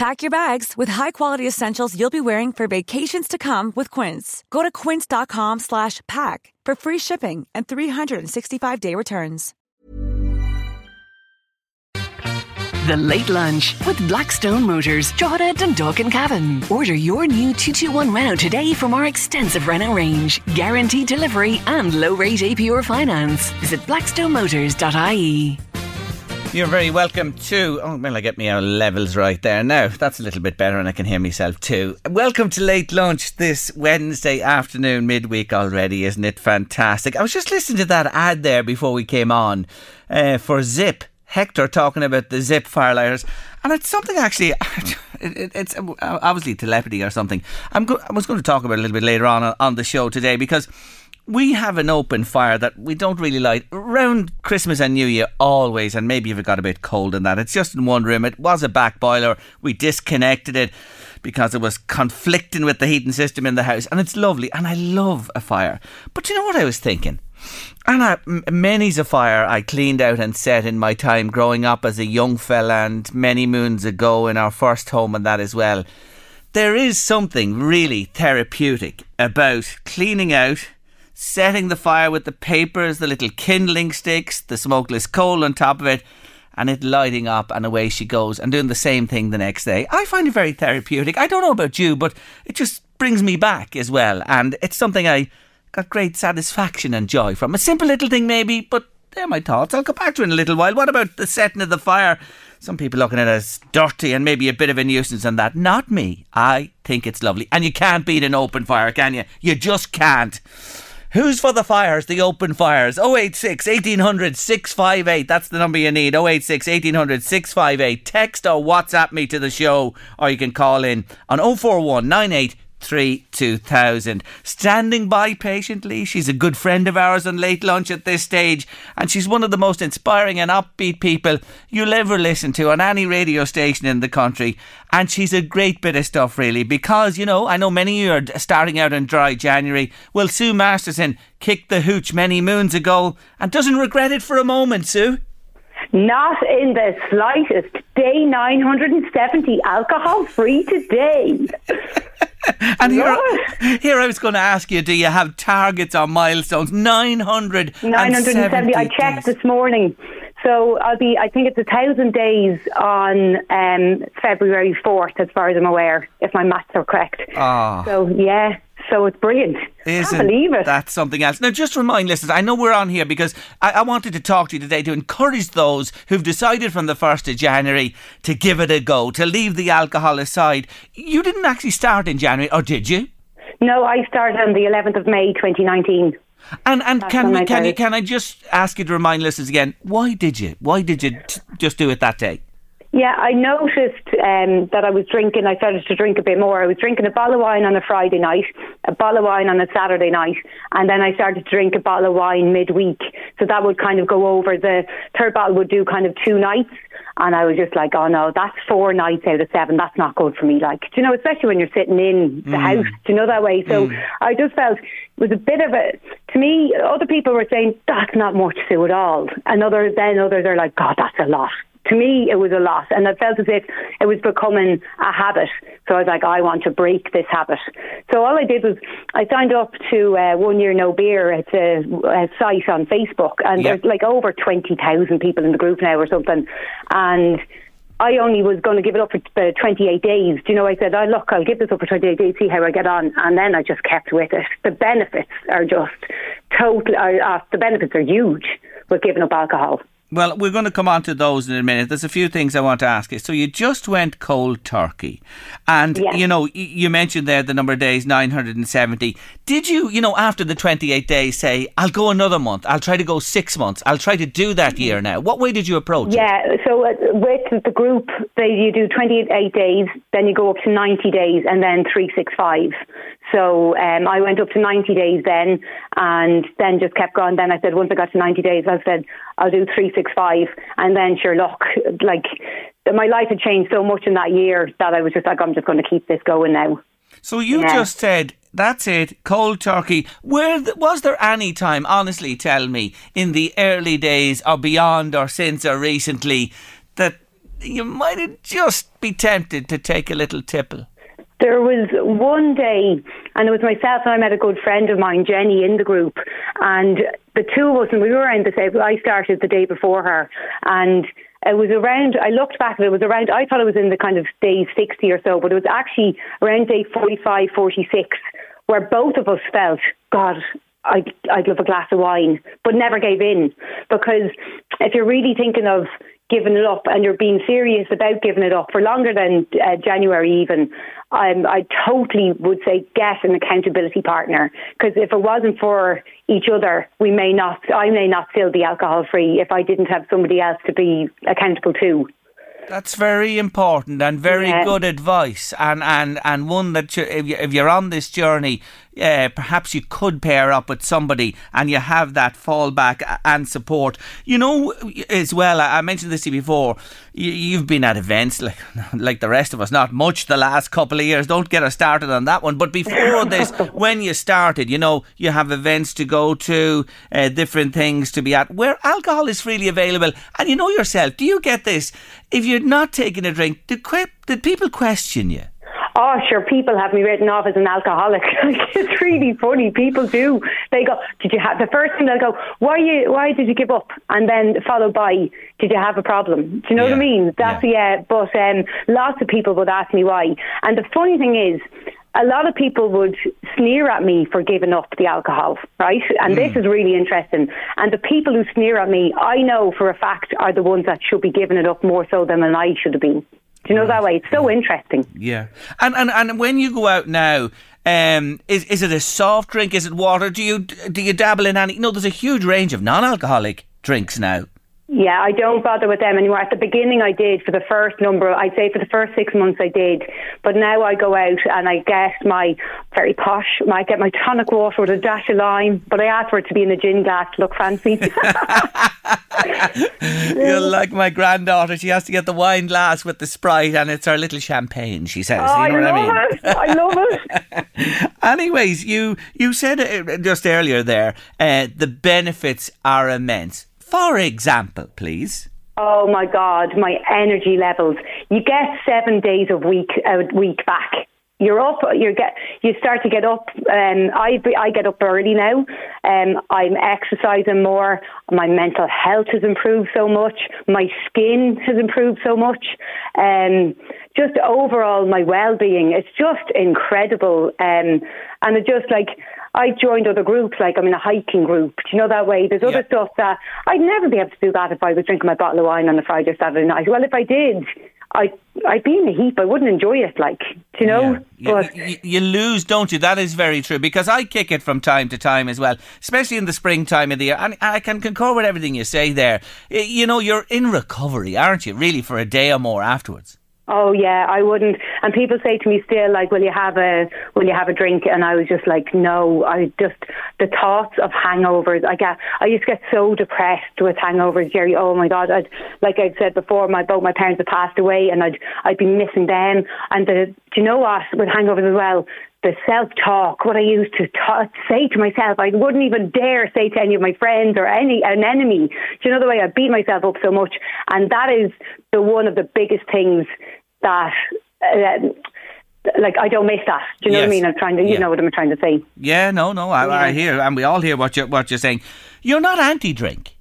Pack your bags with high-quality essentials you'll be wearing for vacations to come with Quince. Go to quince.com/pack for free shipping and 365-day returns. The Late Lunch with Blackstone Motors, Drogheda, Dundalk and Cavan. Order your new 221 Renault today from our extensive Renault range. Guaranteed delivery and low rate APR finance. Visit blackstonemotors.ie. You're very welcome to. Oh, well, I get me our levels right there now. That's a little bit better, and I can hear myself too. Welcome to late lunch this Wednesday afternoon, midweek already. Isn't it fantastic? I was just listening to that ad there before we came on uh, for Zip. Hector talking about the Zip firelighters, and it's something actually. It, it's obviously telepathy or something. I'm go- I was going to talk about it a little bit later on on the show today because we have an open fire that we don't really light around Christmas and New Year always, and maybe if it got a bit cold in that. It's just in one room. It was a back boiler. We disconnected it because it was conflicting with the heating system in the house, and it's lovely. And I love a fire. But you know what I was thinking? And I, many's a fire I cleaned out and set in my time growing up as a young fella and many moons ago in our first home and that as well. There is something really therapeutic about cleaning out, setting the fire with the papers, the little kindling sticks, the smokeless coal on top of it, and it lighting up and away she goes and doing the same thing the next day. I find it very therapeutic. I don't know about you, but it just brings me back as well. And it's something I got great satisfaction and joy from. A simple little thing, maybe, but they're my thoughts. I'll come back to it in a little while. What about the setting of the fire? Some people looking at it as dirty and maybe a bit of a nuisance and that. Not me. I think it's lovely. And you can't beat an open fire, can you? You just can't. Who's for the fires? The open fires. 086 1800 658. That's the number you need. 086 1800 658. Text or WhatsApp me to the show or you can call in on 041 98 three two thousand. Standing by patiently, she's a good friend of ours on late lunch at this stage, and she's one of the most inspiring and upbeat people you'll ever listen to on any radio station in the country. And she's a great bit of stuff, really, because you know I know many of you are starting out in dry January. Well, Sue Masterson kicked the hooch many moons ago and doesn't regret it for a moment. Sue. Not in the slightest. Day 970, alcohol free today. and here, here I was going to ask you: Do you have targets or milestones? Nine hundred. Nine hundred and seventy. I checked this morning, so I'll be. I think it's a thousand days on um, February fourth, as far as I'm aware, if my maths are correct. Oh. So yeah, so it's brilliant. Isn't Can't believe it. That's something else. Now, just remind listeners, I know we're on here because I, I, wanted to talk to you today to encourage those who've decided from the 1st of January to give it a go, to leave the alcohol aside. You didn't actually start in January, or did you? No, I started on the 11th of May 2019. And and can we, can you can I just ask you to remind listeners again why did you why did you t- just do it that day? Yeah, I noticed um, that I was drinking. I started to drink a bit more. I was drinking a bottle of wine on a Friday night, a bottle of wine on a Saturday night, and then I started to drink a bottle of wine midweek. So that would kind of go over. The third bottle would do kind of two nights. And I was just like, oh no, that's four nights out of seven. That's not good for me. Like, do you know, especially when you're sitting in the mm. house, do you know that way? So mm. I just felt it was a bit of a, to me, other people were saying, that's not much to at all. And others, then others are like, God, that's a lot to me, it was a lot, and I felt as if it was becoming a habit. So I was like, I want to break this habit. So all I did was I signed up to uh, One Year No Beer. It's a, a site on Facebook, and yep. there's like over twenty thousand people in the group now or something, and I only was going to give it up for uh, 28 days. Do you know, I said, oh, look, I'll give this up for 28 days, see how I get on. And then I just kept with it. The benefits are just totally, uh, uh, the benefits are huge with giving up alcohol. Well, we're going to come on to those in a minute. There's a few things I want to ask you. So you just went cold turkey, and you know you mentioned there the number of days 970. Did you, you know, after the 28 days, say I'll go another month? I'll try to go six months. I'll try to do that year now. What way did you approach it? Yeah, so uh, with the group, they, you do 28 days, then you go up to 90 days, and then 365. So um, I went up to 90 days then, and then just kept going. Then I said, once I got to 90 days, I said, I'll do 365. And then, sure, look, like my life had changed so much in that year that I was just like, I'm just going to keep this going now. So you Yeah. just said that's it, cold turkey. Where th- was there any time, honestly, tell me, in the early days or beyond or since or recently, that you might have just be tempted to take a little tipple? There was one day, and it was myself and I met a good friend of mine, Jenny, in the group, and the two of us, and we were around the same. I started the day before her, and it was around. I looked back, and it was around. I thought it was in the kind of day sixty or so, but it was actually around day 45, 46, where both of us felt, God, I'd, I'd love a glass of wine, but never gave in. Because if you're really thinking of giving it up and you're being serious about giving it up for longer than uh, January even, um, I totally would say get an accountability partner. Because if it wasn't for each other, we may not, I may not still be alcohol free if I didn't have somebody else to be accountable to. That's very important and very Yeah. good advice, and, and, and one that you, if, you, if you're on this journey, uh, perhaps you could pair up with somebody and you have that fallback and support. You know, as well, I mentioned this to you before. You, you've been at events like like the rest of us, not much the last couple of years. Don't get us started on that one. But before this, when you started, you know, you have events to go to, uh, different things to be at, where alcohol is freely available. And you know yourself, do you get this? If you're not taking a drink, did, que- did people question you? Oh, sure. People have me written off as an alcoholic. it's really funny. People do. They go, "Did you have?" The first thing they'll go, "Why you? Why did you give up?" And then followed by, "Did you have a problem?" Do you know what I mean? That's yeah. yeah. But um, lots of people would ask me why. And the funny thing is. A lot of people would sneer at me for giving up the alcohol, right? And this is really interesting. And the people who sneer at me, I know for a fact, are the ones that should be giving it up more so than I should have been. You know that way? It's so interesting. Yeah, and and and when you go out now, um, is is it a soft drink? Is it water? Do you do you dabble in any? No, there's a huge range of non-alcoholic drinks now. Yeah, I don't bother with them anymore. At the beginning, I did for the first number. I'd say for the first six months, I did. But now I go out and I get my very posh. I get my tonic water with a dash of lime. But I ask for it to be in a gin glass to look fancy. You're like my granddaughter. She has to get the wine glass with the sprite, and it's her little champagne. She says, oh, you know I what I mean? it. I love it. Anyways, you you said uh, just earlier there, uh, the benefits are immense. For example, please. Oh my God, my energy levels. You get seven days a week a week back. You're up. You get. You start to get up. Um, I I get up early now. Um, I'm exercising more. My mental health has improved so much. My skin has improved so much. Um, just overall, my well-being. It's just incredible. Um, and it just like I joined other groups. Like I'm in a hiking group. Do you know that way? There's other Yeah. stuff that I'd never be able to do that if I was drinking my bottle of wine on a Friday or Saturday night. Well, if I did, I I'd be in a heap. I wouldn't enjoy it. Like, do you know? Yeah. But You, you, you lose, don't you? That is very true because I kick it from time to time as well, especially in the springtime of the year. And I can concur with everything you say there. You know, you're in recovery, aren't you? Really, for a day or more afterwards. Oh yeah, I wouldn't. And people say to me still, like, "Will you have a Will you have a drink?" And I was just like, "No." I just the thoughts of hangovers. I get. I used to get so depressed with hangovers, Jerry. Oh my God! I'd like I'd said before, my both my parents had passed away, and I'd I'd be missing them. And the do you know what with hangovers as well? The self talk, what I used to ta say to myself, I wouldn't even dare say to any of my friends or any an enemy. Do you know the way I beat myself up so much? And that is the one of the biggest things that um, like I don't miss that. Do you know what I mean? I'm trying to, you Yeah. know what I'm trying to say. Yeah, no, no, I, I hear, and we all hear what you're what you're saying. You're not anti-drink.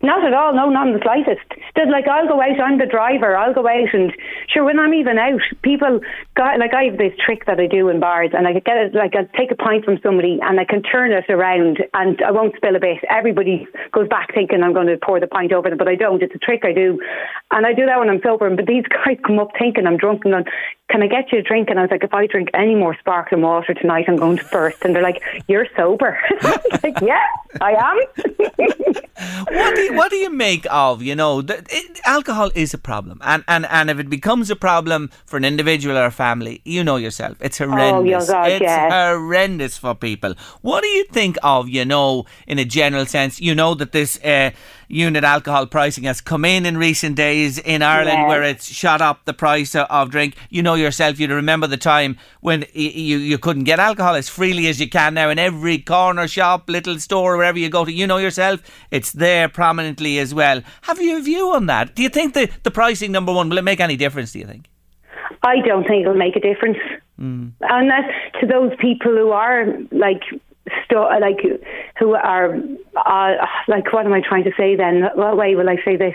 Not at all. No, not in the slightest. That like I'll go out. I'm the driver. I'll go out and sure when I'm even out, people got like I have this trick that I do in bars, and I get it like I take a pint from somebody and I can turn it around and I won't spill a bit. Everybody goes back thinking I'm going to pour the pint over them, but I don't. It's a trick I do, and I do that when I'm sober. But these guys come up thinking I'm drunk and "Can I get you a drink?" And I was like, "If I drink any more sparkling water tonight, I'm going to burst." And they're like, "You're sober." like, "Yeah, I am." what do you, what do you make of you know the, it, alcohol is a problem and, and and if it becomes a problem for an individual or a family you know yourself it's horrendous oh, God, it's yeah. horrendous for people what do you think of you know in a general sense you know that this uh, unit alcohol pricing has come in in recent days in Ireland where it's shot up the price of, drink. You know yourself you remember the time when you you couldn't get alcohol as freely as you can now in every corner shop little store wherever you go to. You know yourself it's there prominently as well. Have you a view on that? Do you think the, the pricing number one will it make any difference do you think? I don't think it'll make a difference. Hmm. Unless to those people who are like sto- like who are uh, like what am I trying to say then? What way will I say this?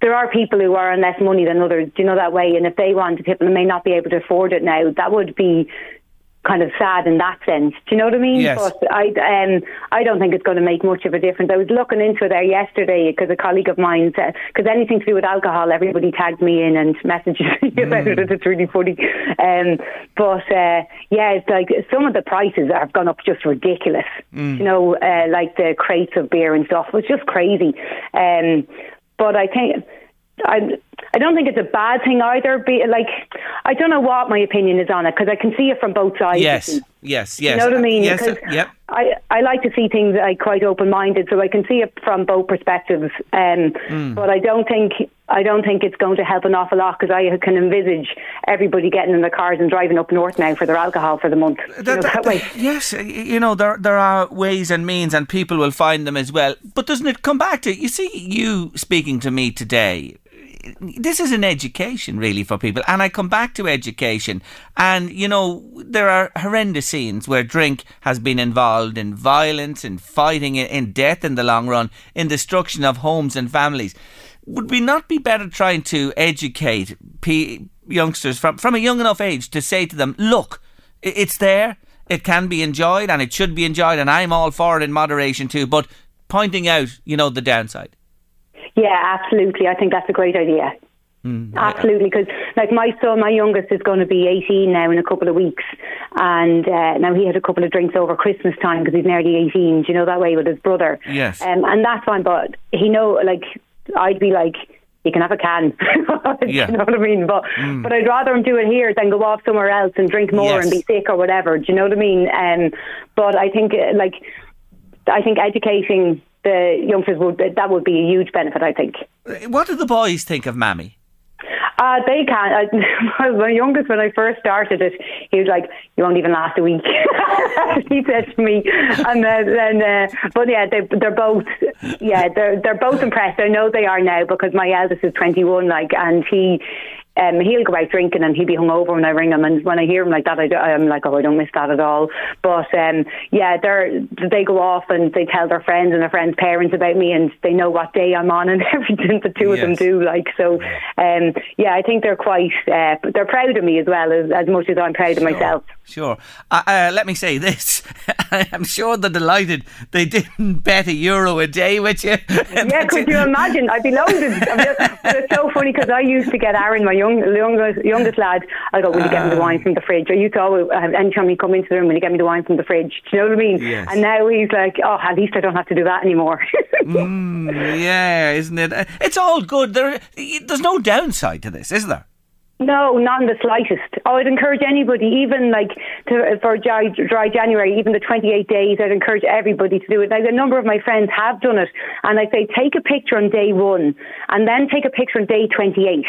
There are people who are on less money than others, do you know that way? And if they want to tip and may not be able to afford it now, that would be kind of sad in that sense. Do you know what I mean? Yes. But I um I don't think it's going to make much of a difference. I was looking into it there yesterday because a colleague of mine said because anything to do with alcohol, everybody tags me in and messages me about it. It's really funny. Um, but uh, yeah, it's like some of the prices have gone up just ridiculous. You know, uh, like the crates of beer and stuff. It's just crazy. Um, but I think. I I don't think it's a bad thing either. Be like I don't know what my opinion is on it because I can see it from both sides. yes yes yes You know what I mean? yes uh, yep I, I like to see things like quite open minded, so I can see it from both perspectives. Um, Hmm. But I don't think I don't think it's going to help an awful lot because I can envisage everybody getting in their cars and driving up north now for their alcohol for the month. You know, that way. Yes, you know there there are ways and means, and people will find them as well. But doesn't it come back to you see you speaking to me today? This is an education really for people, and I come back to education. And you know there are horrendous scenes where drink has been involved in violence, in fighting, in, death in the long run, in destruction of homes and families. Would we not be better trying to educate p- youngsters from from a young enough age to say to them, look, it's there. It can be enjoyed and it should be enjoyed, and I'm all for it in moderation too. But pointing out, you know, the downside. Yeah, absolutely. I think that's a great idea. Absolutely, because like my son, my youngest is going to be 18 now in a couple of weeks, and uh, now he had a couple of drinks over Christmas time because he's nearly 18. Do you know that way with his brother? Yes. Um, and that's fine, but he know like I'd be like. You can have a can. Yeah. Do you know what I mean? But but I'd rather him do it here than go off somewhere else and drink more Yes. and be sick or whatever. Do you know what I mean? Um, but I think uh, like I think educating the youngsters would that would be a huge benefit. I think. What do the boys think of Mammy? Uh, they can't. I, my youngest, when I first started it, he was like, "You won't even last a week." he said to me, and then, then uh, but yeah, they, they're both, yeah, they're they're both impressed. I know they are now because my eldest is twenty one, like, and he. Um, he'll go out drinking and he'll be hungover when I ring him. And when I hear him like that, I I'm like, oh, I don't miss that at all. But um, yeah, they're they go off and they tell their friends and their friends' parents about me, and they know what day I'm on and everything. The two of them do like so. Um, yeah, I think they're quite uh, they're proud of me as well as, as much as I'm proud of myself. Sure. Uh, uh, let me say this. I am sure they're delighted they didn't bet a euro a day with you. Yeah, could you imagine? I'd be loaded. I'm just, it's so funny because I used to get Aaron, my young, youngest, youngest lad. I go, "Will you get me the wine from the fridge?" I used to always, uh, anytime he come into the room, "Will you get me the wine from the fridge?" Do you know what I mean? Yes. And now he's like, "Oh, at least I don't have to do that anymore." yeah, isn't it? Uh, It's all good. There, there's no downside to this, is there? No, not in the slightest. Oh, I'd encourage anybody, even like to, for dry, dry January, even the 28 days, I'd encourage everybody to do it. Like a number of my friends have done it, and I say take a picture on day one, and then take a picture on day 28.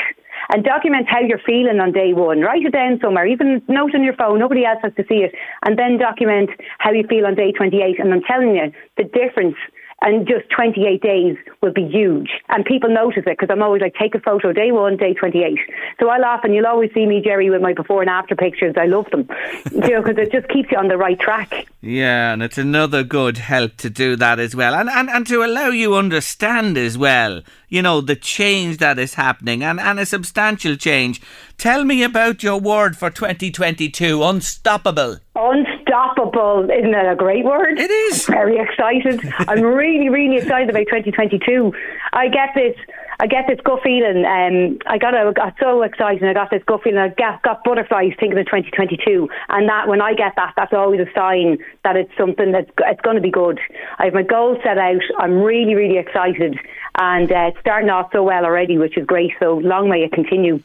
And document how you're feeling on day one. Write it down somewhere, even note on your phone. Nobody else has to see it. And then document how you feel on day 28. And I'm telling you, the difference and just 28 days will be huge. And people notice it because I'm always like, take a photo day one, day 28. So I laugh, and you'll always see me, Jerry, with my before and after pictures. I love them, you know, because it just keeps you on the right track. Yeah, and it's another good help to do that as well, and and, and to allow you understand as well, you know, the change that is happening, and and a substantial change. Tell me about your word for 2022, unstoppable. Unstoppable, isn't that a great word? It is. I'm very excited. I'm really, really excited about 2022. I get this. I get this gut feeling. Um, I got, a, got so excited. I got this gut feeling. I got, got butterflies thinking of 2022, and that when I get that, that's always a sign that it's something that's it's going to be good. I have my goals set out. I'm really, really excited, and uh, it's starting off so well already, which is great. So long may it continue.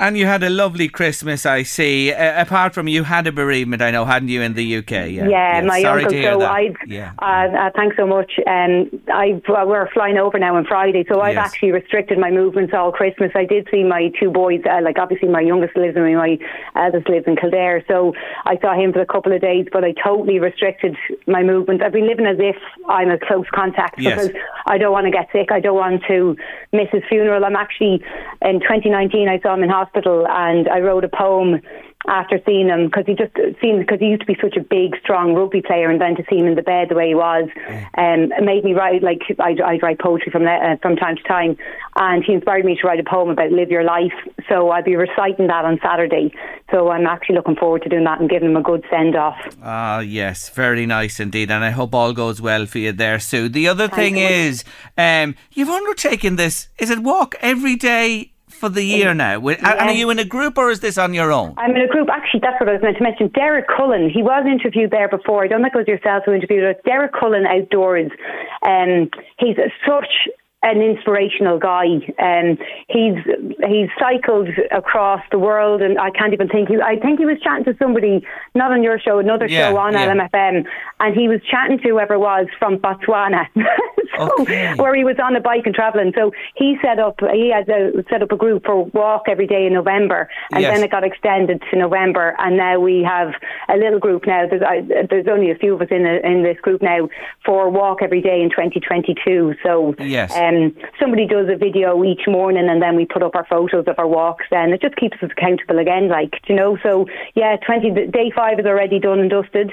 And you had a lovely Christmas, I see. Uh, apart from you had a bereavement, I know, hadn't you, in the UK? Yeah, yeah, yeah my Sorry uncle. so I, yeah. Uh, uh, thanks so much. Um, I we're flying over now on Friday, so I've yes. actually restricted my movements all Christmas. I did see my two boys. Uh, like obviously, my youngest lives in my eldest lives in Kildare, so I saw him for a couple of days. But I totally restricted my movements. I've been living as if I'm a close contact yes. because I don't want to get sick. I don't want to miss his funeral. I'm actually in 2019. I saw him in hospital and I wrote a poem after seeing him because he just seemed because he used to be such a big, strong rugby player, and then to see him in the bed the way he was, um, made me write like I'd, I'd write poetry from that, uh, from time to time, and he inspired me to write a poem about live your life. So I'll be reciting that on Saturday. So I'm actually looking forward to doing that and giving him a good send off. Ah, yes, very nice indeed, and I hope all goes well for you there, Sue. The other thing is, um, you've undertaken this. Is it walk every day? For the year now. And are you in a group or is this on your own? I'm in a group. Actually, that's what I was meant to mention. Derek Cullen, he was interviewed there before. I don't think it was yourself who interviewed us. Derek Cullen Outdoors. Um, he's such an inspirational guy. Um, he's he's cycled across the world, and I can't even think. He, I think he was chatting to somebody, not on your show, another yeah, show on yeah. LMFM, and he was chatting to whoever was from Botswana, so, okay. where he was on a bike and travelling. So he set up he had a, set up a group for walk every day in November, and yes. then it got extended to November, and now we have a little group now. There's I, there's only a few of us in a, in this group now for walk every day in 2022. So yes. Um, um, somebody does a video each morning and then we put up our photos of our walks then it just keeps us accountable again like you know so yeah 20 day 5 is already done and dusted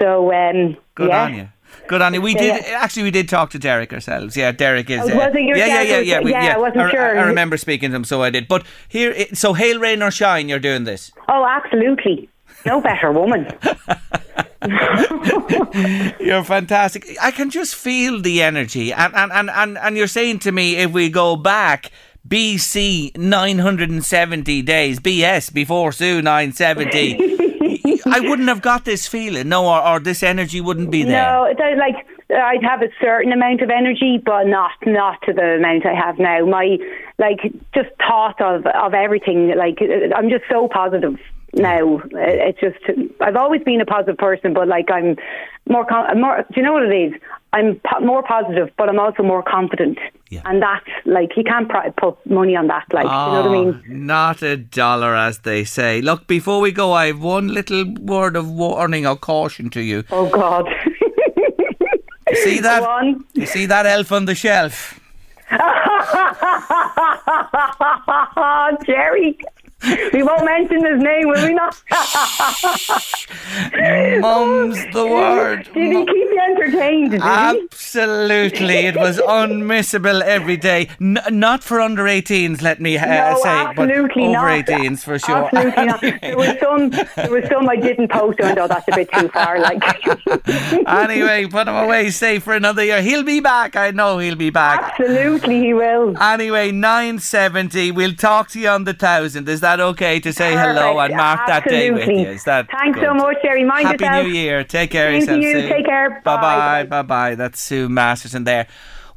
so um, good yeah. on you Good on you. We did actually. We did talk to Derek ourselves. Yeah, Derek is. Oh, was it your yeah, yeah, yeah, yeah, we, yeah, I wasn't I, sure. I, remember speaking to him, so I did. But here, so hail, rain or shine, you're doing this. Oh, absolutely. No better woman. you're fantastic. I can just feel the energy, and and, and, and and you're saying to me if we go back. BC 970 days, BS before Sue 970. I wouldn't have got this feeling, no, or, or this energy wouldn't be there. No, uh, like I'd have a certain amount of energy, but not not to the amount I have now. My like just thought of of everything. Like uh, I'm just so positive now. It's just I've always been a positive person, but like I'm more more. Do you know what it is? I'm more positive, but I'm also more confident. Yeah. And that's like you can't pr- put money on that. Like oh, you know what I mean? Ah, not a dollar, as they say. Look, before we go, I have one little word of warning or caution to you. Oh God. you see that? You see that elf on the shelf? Jerry we won't mention his name, will we not? Mum's the word. Did he keep you entertained? Absolutely. it was unmissable every day. N- not for under 18s, let me uh, no, say, absolutely but over not. 18s for sure. Absolutely not. There was some, there was some I didn't post on, though that's a bit too far. Like. anyway, put him away safe for another year. He'll be back. I know he'll be back. Absolutely, he will. Anyway, 970. We'll talk to you on the thousand. Is that okay to say Perfect. hello and mark Absolutely. that day with you? Is that Thanks good? so much, Jerry. Mind Happy yourself. New Year. Take care of yourself. you. Take care. Bye bye. Bye. Bye bye. That's Sue Masterson there.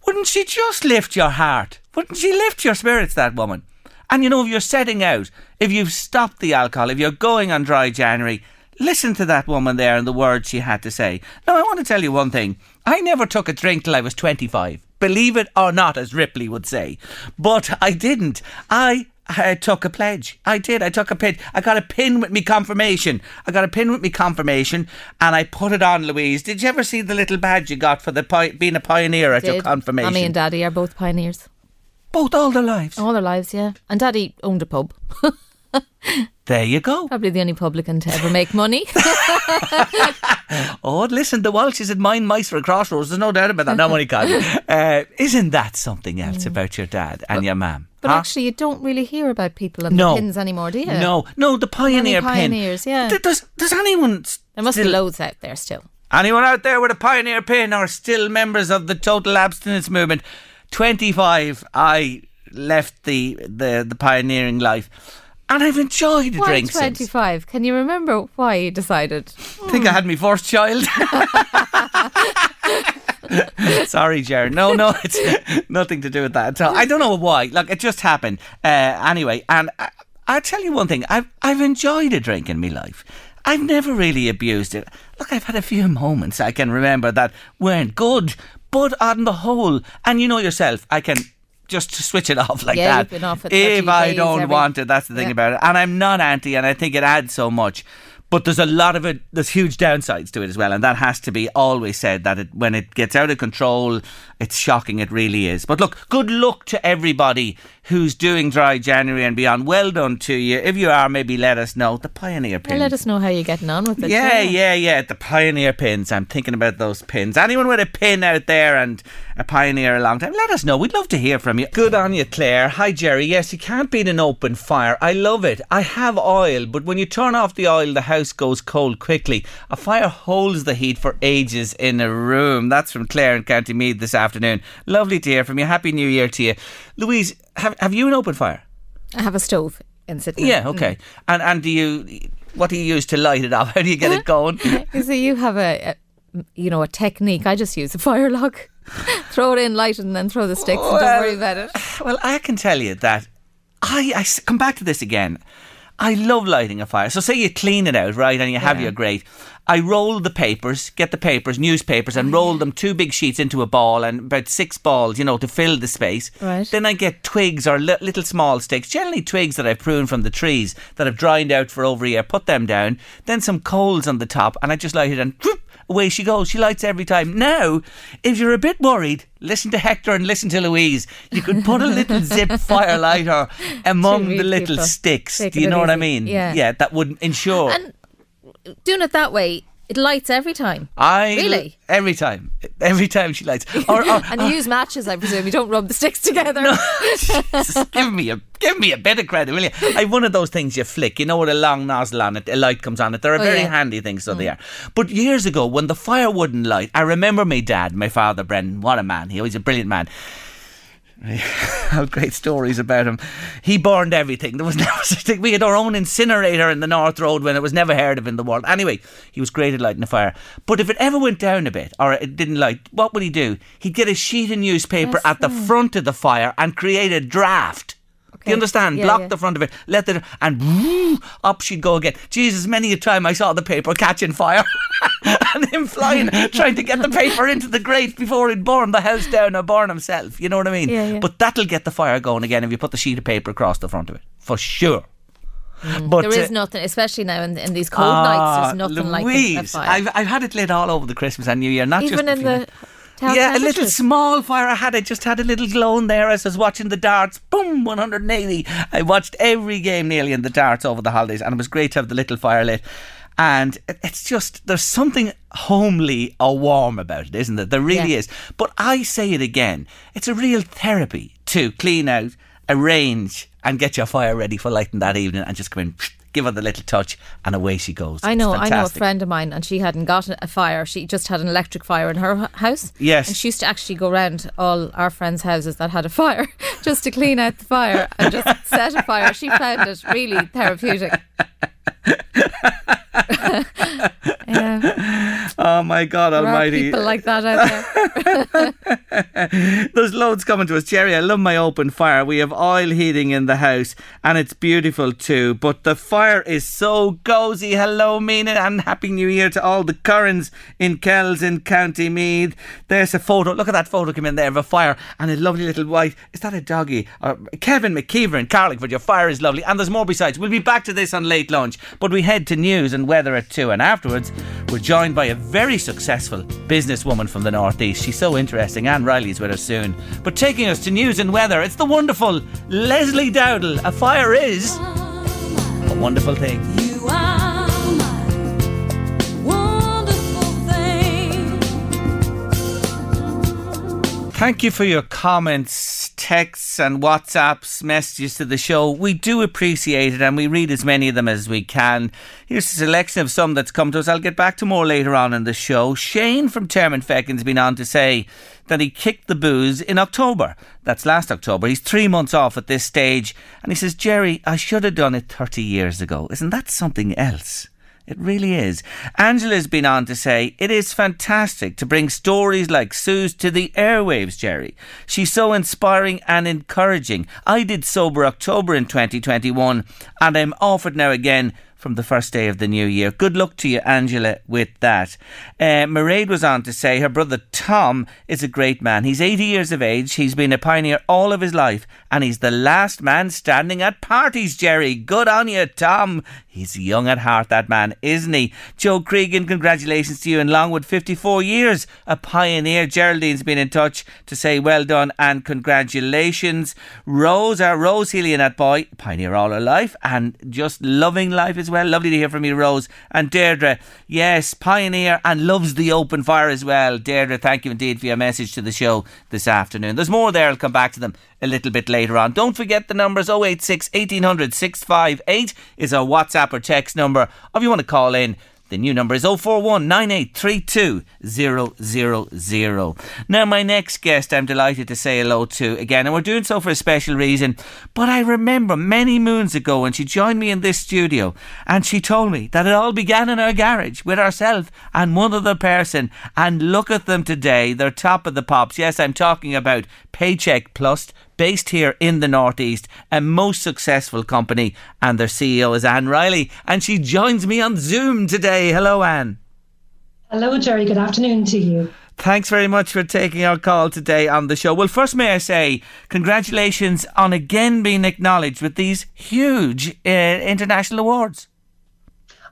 Wouldn't she just lift your heart? Wouldn't she lift your spirits, that woman? And you know, if you're setting out, if you've stopped the alcohol, if you're going on dry January, listen to that woman there and the words she had to say. Now, I want to tell you one thing. I never took a drink till I was 25. Believe it or not, as Ripley would say. But I didn't. I I took a pledge. I did. I took a pledge. I got a pin with me confirmation. I got a pin with me confirmation, and I put it on. Louise, did you ever see the little badge you got for the pi- being a pioneer at your confirmation? Mommy and Daddy are both pioneers. both all their lives. All their lives, yeah. And Daddy owned a pub. There you go. Probably the only publican to ever make money. Oh, listen, the Walshes had mine mice for a crossroads. There's no doubt about that. No money can. Uh, isn't that something else about your dad and your mum? Mm. But huh? actually, you don't really hear about people and No. the pins anymore, do you? No, no, the pioneer pin. pioneers, yeah. Th- Does, does anyone There must be loads out there still. Anyone out there with a pioneer pin are still members of the total abstinence movement? 25, I left the, the, the pioneering life. And I've enjoyed the Why drink since. 25? Can you remember why you decided? I think I had my first child. Sorry, Jared. No, no, it's nothing to do with that at all. I don't know why. Like it just happened. Uh, anyway, and I, I tell you one thing. I've I've enjoyed a drink in my life. I've never really abused it. Look, I've had a few moments I can remember that weren't good, but on the whole, and you know yourself, I can just to switch it off like Yeah, that. you've been off if I don't every- want it, that's the thing Yeah. about it. And I'm not anti, and I think it adds so much. But there's a lot of it. There's huge downsides to it as well, and that has to be always said. That it, when it gets out of control, it's shocking. It really is. But look, good luck to everybody who's doing dry January and beyond. Well done to you. If you are, maybe let us know. The pioneer Pins. Let us know how you're getting on with it. Yeah, yeah, yeah. The pioneer pins. I'm thinking about those pins. Anyone with a pin out there and a pioneer a long time, let us know. We'd love to hear from you. Good on you, Claire. Hi, Jerry. Yes, you can't beat an open fire. I love it. I have oil, but when you turn off the oil, the house goes cold quickly. A fire holds the heat for ages in a room. That's from Claire in County Meath this afternoon. Lovely to hear from you. Happy New Year to you. Louise, have, have you an open fire? I have a stove in Sydney. Yeah, okay. Mm. And and do you what do you use to light it up? How do you get it going? You see, you have a, a, you know, a technique. I just use a fire log. throw it in, light it, and then throw the sticks and don't worry about it. Well, I can tell you that I come back to this again. I love lighting a fire. So say you clean it out, right, and you have Yeah. your grate. I roll the papers, get the papers, newspapers, and roll them two big sheets into a ball and about six balls, you know, to fill the space. Right. Then I get twigs or li- little small sticks, generally twigs that I've pruned from the trees that have dried out for over a year. Put them down. Then some coals on the top, and I just light it and whoop, away she goes. She lights every time. Now, if you're a bit worried, listen to Hector and listen to Louise. You could put a little zip fire lighter among the little people. sticks. Take Do you know what I mean? Yeah. Yeah, that would ensure. And doing it that way, it lights every time. I Really? every time, every time she lights. Or, or, And you use matches, I presume. You don't rub the sticks together. Jesus, give me a give me a bit of credit, will you? I've one of those things you flick, you know, with a long nozzle on it, a light comes on it. They're a Oh, very yeah. Mm. handy thing, so they are. But years ago, when the fire wouldn't light, I remember my dad, my father, Brendan. What a man! He was a brilliant man. Great stories about him. He burned everything. There was never such thing. We had our own incinerator in the North Road when it was never heard of in the world. Anyway, he was great at lighting a fire. But if it ever went down a bit or it didn't light, what would he do? He'd get a sheet of newspaper at the front of the fire and create a draft. Do you understand? Yeah, Block yeah. the front of it, let it, and woo, up she'd go again. Jesus, many a time I saw the paper catching fire and him flying, trying to get the paper into the grate before he'd burn the house down or burn himself. You know what I mean? Yeah. But that'll get the fire going again if you put the sheet of paper across the front of it, for sure. But There is uh, nothing, especially now in, in these cold nights. ah, There's nothing like a, a Louise, fire. I've, I've had it lit all over the Christmas and New Year, not just Even in the nights. Yeah, a little small fire I had. I just had a little glow in there as I was watching the darts. Boom, 180. I watched every game nearly in the darts over the holidays, and it was great to have the little fire lit. And it's just, there's something homely or warm about it, isn't there? There really Yeah. is. But I say it again it's a real therapy to clean out, arrange, and get your fire ready for lighting that evening and just come in. Give her the little touch, and away she goes. I know, I know a friend of mine, and she hadn't got a fire. She just had an electric fire in her house. Yes. and she used to actually go round all our friends' houses that had a fire just to clean out the fire and just set a fire. She found it really therapeutic. yeah. Oh my God There Almighty! people like that out there. There's loads coming to us. Jerry, I love my open fire. We have oil heating in the house and it's beautiful too. But the fire is so cozy. Hello, Mina, and Happy New Year to all the Currans in Kells in County Meath. There's a photo. Look at that photo come in there of a fire and a lovely little white. Is that a doggy? Uh, Kevin McKeever in Carlingford. Your fire is lovely. And there's more besides. We'll be back to this on late lunch. But we head to news and weather at two. And afterwards, we're joined by a very successful businesswoman from the Northeast. She's so interesting. Anne Riley's with us soon. But taking us to news and weather, it's the wonderful Leslie Dowdle. A fire is a wonderful thing. You are my wonderful thing. Thank you for your comments, texts, and WhatsApps, messages to the show. We do appreciate it and we read as many of them as we can. Here's a selection of some that's come to us. I'll get back to more later on in the show. Shane from Termonfeckin's been on to say that he kicked the booze in October. That's last October. He's three months off at this stage. And he says, Jerry, I should have done it 30 years ago. Isn't that something else? It really is. Angela's been on to say it is fantastic to bring stories like Sue's to the airwaves, Jerry. She's so inspiring and encouraging. I did Sober October in 2021 and I'm offered now again from the first day of the new year. Good luck to you, Angela, with that. Uh, Mairead was on to say her brother Tom is a great man. He's 80 years of age. He's been a pioneer all of his life, and he's the last man standing at parties, Jerry. Good on you, Tom. He's young at heart, that man, isn't he? Joe Cregan, congratulations to you in Longwood, 54 years, a pioneer. Geraldine's been in touch to say well done and congratulations. Rose, our Rose Healy and that boy, pioneer all her life and just loving life as well. Lovely to hear from you, Rose. And Deirdre, yes, pioneer and loves the open fire as well. Deirdre, thank you indeed for your message to the show this afternoon. There's more there, I'll come back to them a little bit later on. Don't forget the numbers 086 1800 658 is our WhatsApp or text number. If you want to call in, the new number is 041 9832 Now, my next guest, I'm delighted to say hello to again, and we're doing so for a special reason. But I remember many moons ago when she joined me in this studio and she told me that it all began in her garage with herself and one other person. And look at them today, they're top of the pops. Yes, I'm talking about Paycheck Plus based here in the Northeast, a most successful company, and their CEO is Anne Riley, and she joins me on Zoom today. Hello, Anne. Hello, Jerry. Good afternoon to you. Thanks very much for taking our call today on the show. Well, first, may I say congratulations on again being acknowledged with these huge uh, international awards.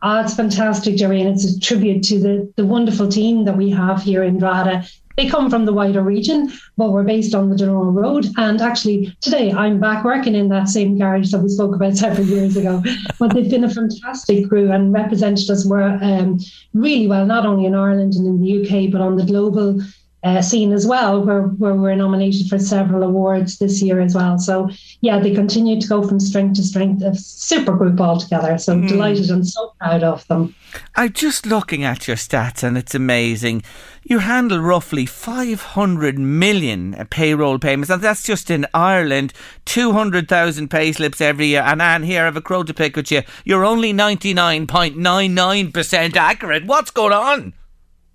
Ah, it's fantastic, Jerry, and it's a tribute to the, the wonderful team that we have here in Drogheda. They come from the wider region, but we're based on the Donore Road. And actually, today I'm back working in that same garage that we spoke about several years ago. But they've been a fantastic crew and represented us well, um, really well, not only in Ireland and in the UK, but on the global uh, scene as well, where, where we're nominated for several awards this year as well. So, yeah, they continue to go from strength to strength, a super group altogether. So, Mm. delighted and so proud of them. I'm just looking at your stats and it's amazing. You handle roughly 500 million payroll payments, and that's just in Ireland. 200,000 pay slips every year. And Anne, here I have a crow to pick with you. You're only 99.99% accurate. What's going on?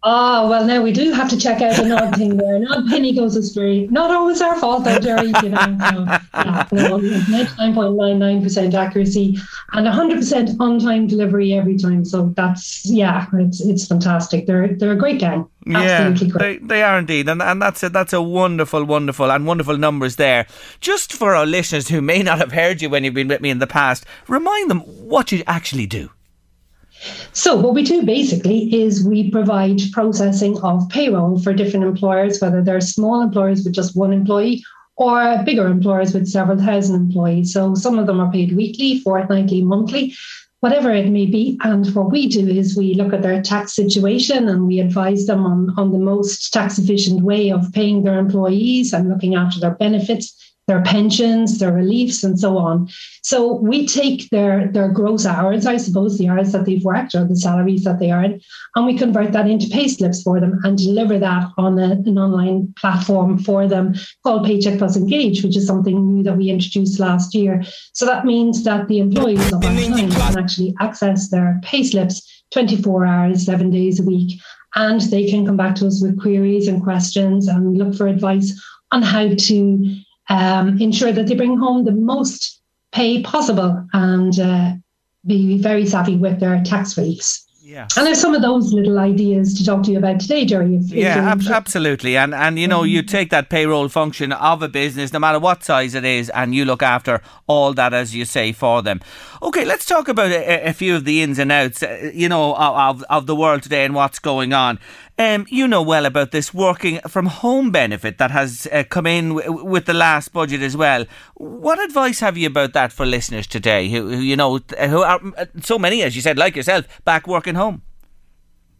Oh, well, now we do have to check out an odd thing there. An odd penny goes astray. Not always our fault, though, Jerry. You know, no, yeah, no, 99.99% accuracy and 100% on time delivery every time. So that's, yeah, it's it's fantastic. They're they're a great gang. Absolutely yeah, great. they, they are indeed, and and that's a that's a wonderful, wonderful, and wonderful numbers there. Just for our listeners who may not have heard you when you've been with me in the past, remind them what you actually do. So, what we do basically is we provide processing of payroll for different employers, whether they're small employers with just one employee or bigger employers with several thousand employees. So, some of them are paid weekly, fortnightly, monthly, whatever it may be. And what we do is we look at their tax situation and we advise them on, on the most tax efficient way of paying their employees and looking after their benefits their pensions, their reliefs, and so on. So we take their their gross hours, I suppose, the hours that they've worked or the salaries that they earn, and we convert that into pay slips for them and deliver that on a, an online platform for them called Paycheck Plus Engage, which is something new that we introduced last year. So that means that the employees of our clients can actually access their pay slips 24 hours, seven days a week and they can come back to us with queries and questions and look for advice on how to um, ensure that they bring home the most pay possible and uh, be very savvy with their tax reliefs. Yeah. And there's some of those little ideas to talk to you about today, Jerry. If, if Yeah, ab- absolutely. And and you know, you take that payroll function of a business, no matter what size it is, and you look after all that, as you say, for them. Okay, let's talk about a, a few of the ins and outs, uh, you know, of, of the world today and what's going on. Um, you know well about this working from home benefit that has uh, come in w- with the last budget as well. What advice have you about that for listeners today, who, who you know, who are uh, so many, as you said, like yourself, back working home?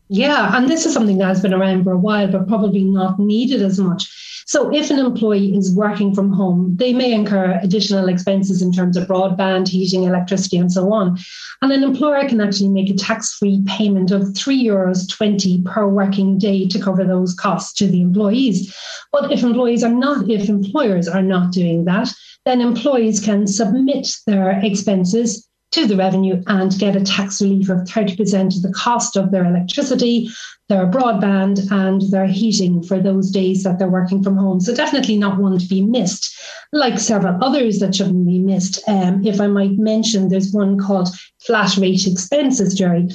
Yeah, and this is something that has been around for a while, but probably not needed as much. So, if an employee is working from home, they may incur additional expenses in terms of broadband, heating, electricity, and so on. And an employer can actually make a tax free payment of €3.20 euros per working day to cover those costs to the employees. But if employees are not, if employers are not doing that, then employees can submit their expenses to the revenue and get a tax relief of 30% of the cost of their electricity, their broadband, and their heating for those days that they're working from home. So, definitely not one to be missed, like several others that shouldn't be missed. Um, if I might mention, there's one called flat rate expenses, Jerry.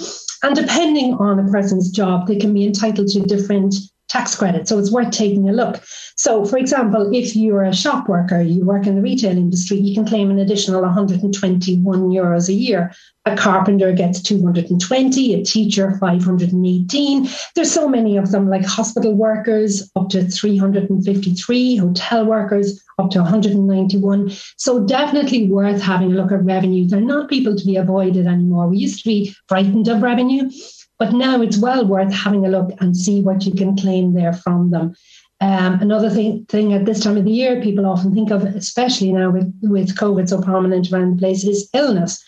And depending on a person's job, they can be entitled to different tax credit. So, it's worth taking a look. So, for example, if you're a shop worker, you work in the retail industry, you can claim an additional 121 euros a year. A carpenter gets 220, a teacher 518. There's so many of them, like hospital workers up to 353, hotel workers up to 191. So definitely worth having a look at revenue. They're not people to be avoided anymore. We used to be frightened of revenue, but now it's well worth having a look and see what you can claim there from them. Um, another thing, thing at this time of the year, people often think of, especially now with, with COVID so prominent around the place, is illness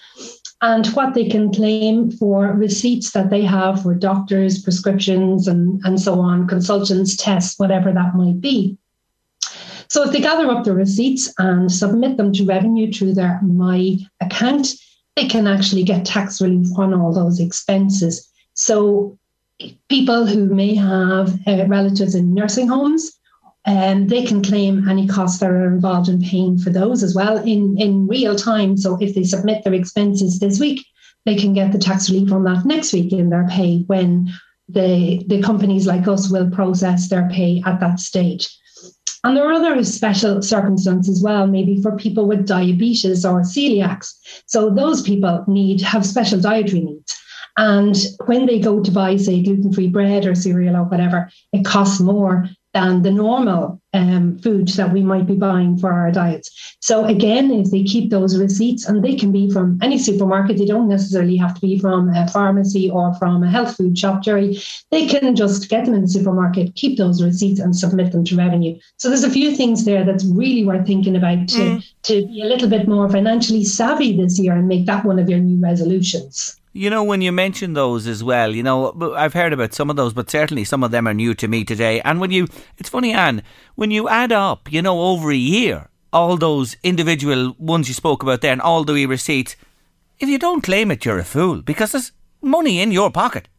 and what they can claim for receipts that they have for doctors, prescriptions, and, and so on, consultants, tests, whatever that might be. So if they gather up the receipts and submit them to revenue through their My account, they can actually get tax relief on all those expenses. So people who may have uh, relatives in nursing homes, um, they can claim any costs that are involved in paying for those as well in, in real time. So if they submit their expenses this week, they can get the tax relief on that next week in their pay when the, the companies like us will process their pay at that stage. And there are other special circumstances as well, maybe for people with diabetes or celiacs. So those people need have special dietary needs. And when they go to buy, say, gluten free bread or cereal or whatever, it costs more than the normal um, food that we might be buying for our diets. So, again, if they keep those receipts, and they can be from any supermarket, they don't necessarily have to be from a pharmacy or from a health food shop, Jerry. They can just get them in the supermarket, keep those receipts, and submit them to revenue. So, there's a few things there that's really worth thinking about to, to be a little bit more financially savvy this year and make that one of your new resolutions. You know, when you mention those as well, you know, I've heard about some of those, but certainly some of them are new to me today. And when you, it's funny, Anne, when you add up, you know, over a year, all those individual ones you spoke about there and all the receipts, if you don't claim it, you're a fool because there's money in your pocket.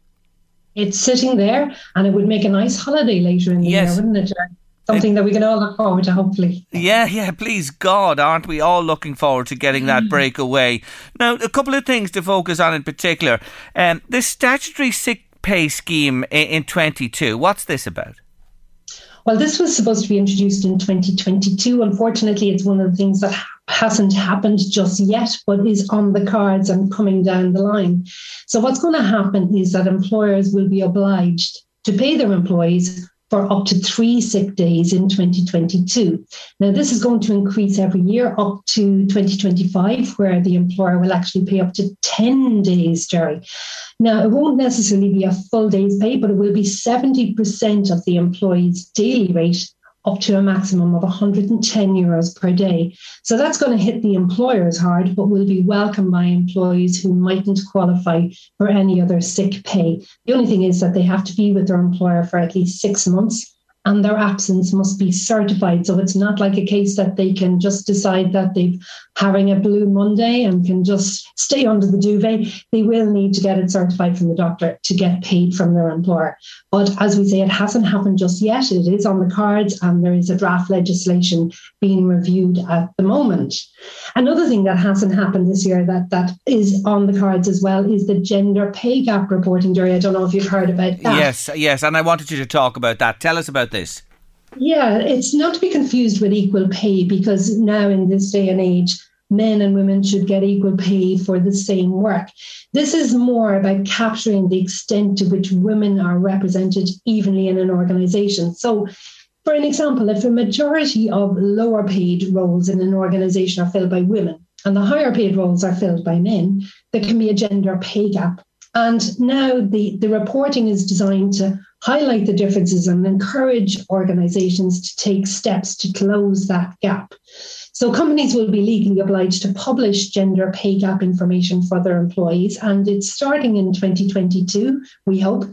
It's sitting there, and it would make a nice holiday later in the Yes. year, wouldn't it? Something that we can all look forward to, hopefully. Yeah, yeah, please God, aren't we all looking forward to getting that break away? Now, a couple of things to focus on in particular. Um, this statutory sick pay scheme in, in 22, what's this about? Well, this was supposed to be introduced in 2022. Unfortunately, it's one of the things that hasn't happened just yet, but is on the cards and coming down the line. So, what's going to happen is that employers will be obliged to pay their employees for up to three sick days in 2022. Now, this is going to increase every year up to 2025, where the employer will actually pay up to 10 days, Jerry. Now, it won't necessarily be a full day's pay, but it will be 70% of the employee's daily rate up to a maximum of 110 euros per day. So that's going to hit the employers hard, but will be welcomed by employees who mightn't qualify for any other sick pay. The only thing is that they have to be with their employer for at least six months and their absence must be certified. So it's not like a case that they can just decide that they're having a blue Monday and can just stay under the duvet. They will need to get it certified from the doctor to get paid from their employer. But as we say, it hasn't happened just yet. It is on the cards, and there is a draft legislation being reviewed at the moment. Another thing that hasn't happened this year that, that is on the cards as well is the gender pay gap reporting, Jerry. I don't know if you've heard about that. Yes, yes, and I wanted you to talk about that. Tell us about this. Yeah, it's not to be confused with equal pay because now in this day and age, men and women should get equal pay for the same work. This is more about capturing the extent to which women are represented evenly in an organization. So, for an example, if a majority of lower paid roles in an organization are filled by women and the higher paid roles are filled by men, there can be a gender pay gap. And now the, the reporting is designed to highlight the differences and encourage organizations to take steps to close that gap. So companies will be legally obliged to publish gender pay gap information for their employees, and it's starting in 2022, we hope,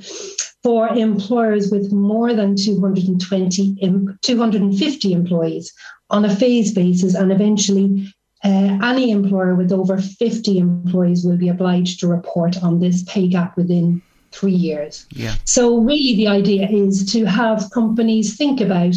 for employers with more than 220 250 employees on a phase basis, and eventually uh, any employer with over 50 employees will be obliged to report on this pay gap within three years. Yeah. So, really, the idea is to have companies think about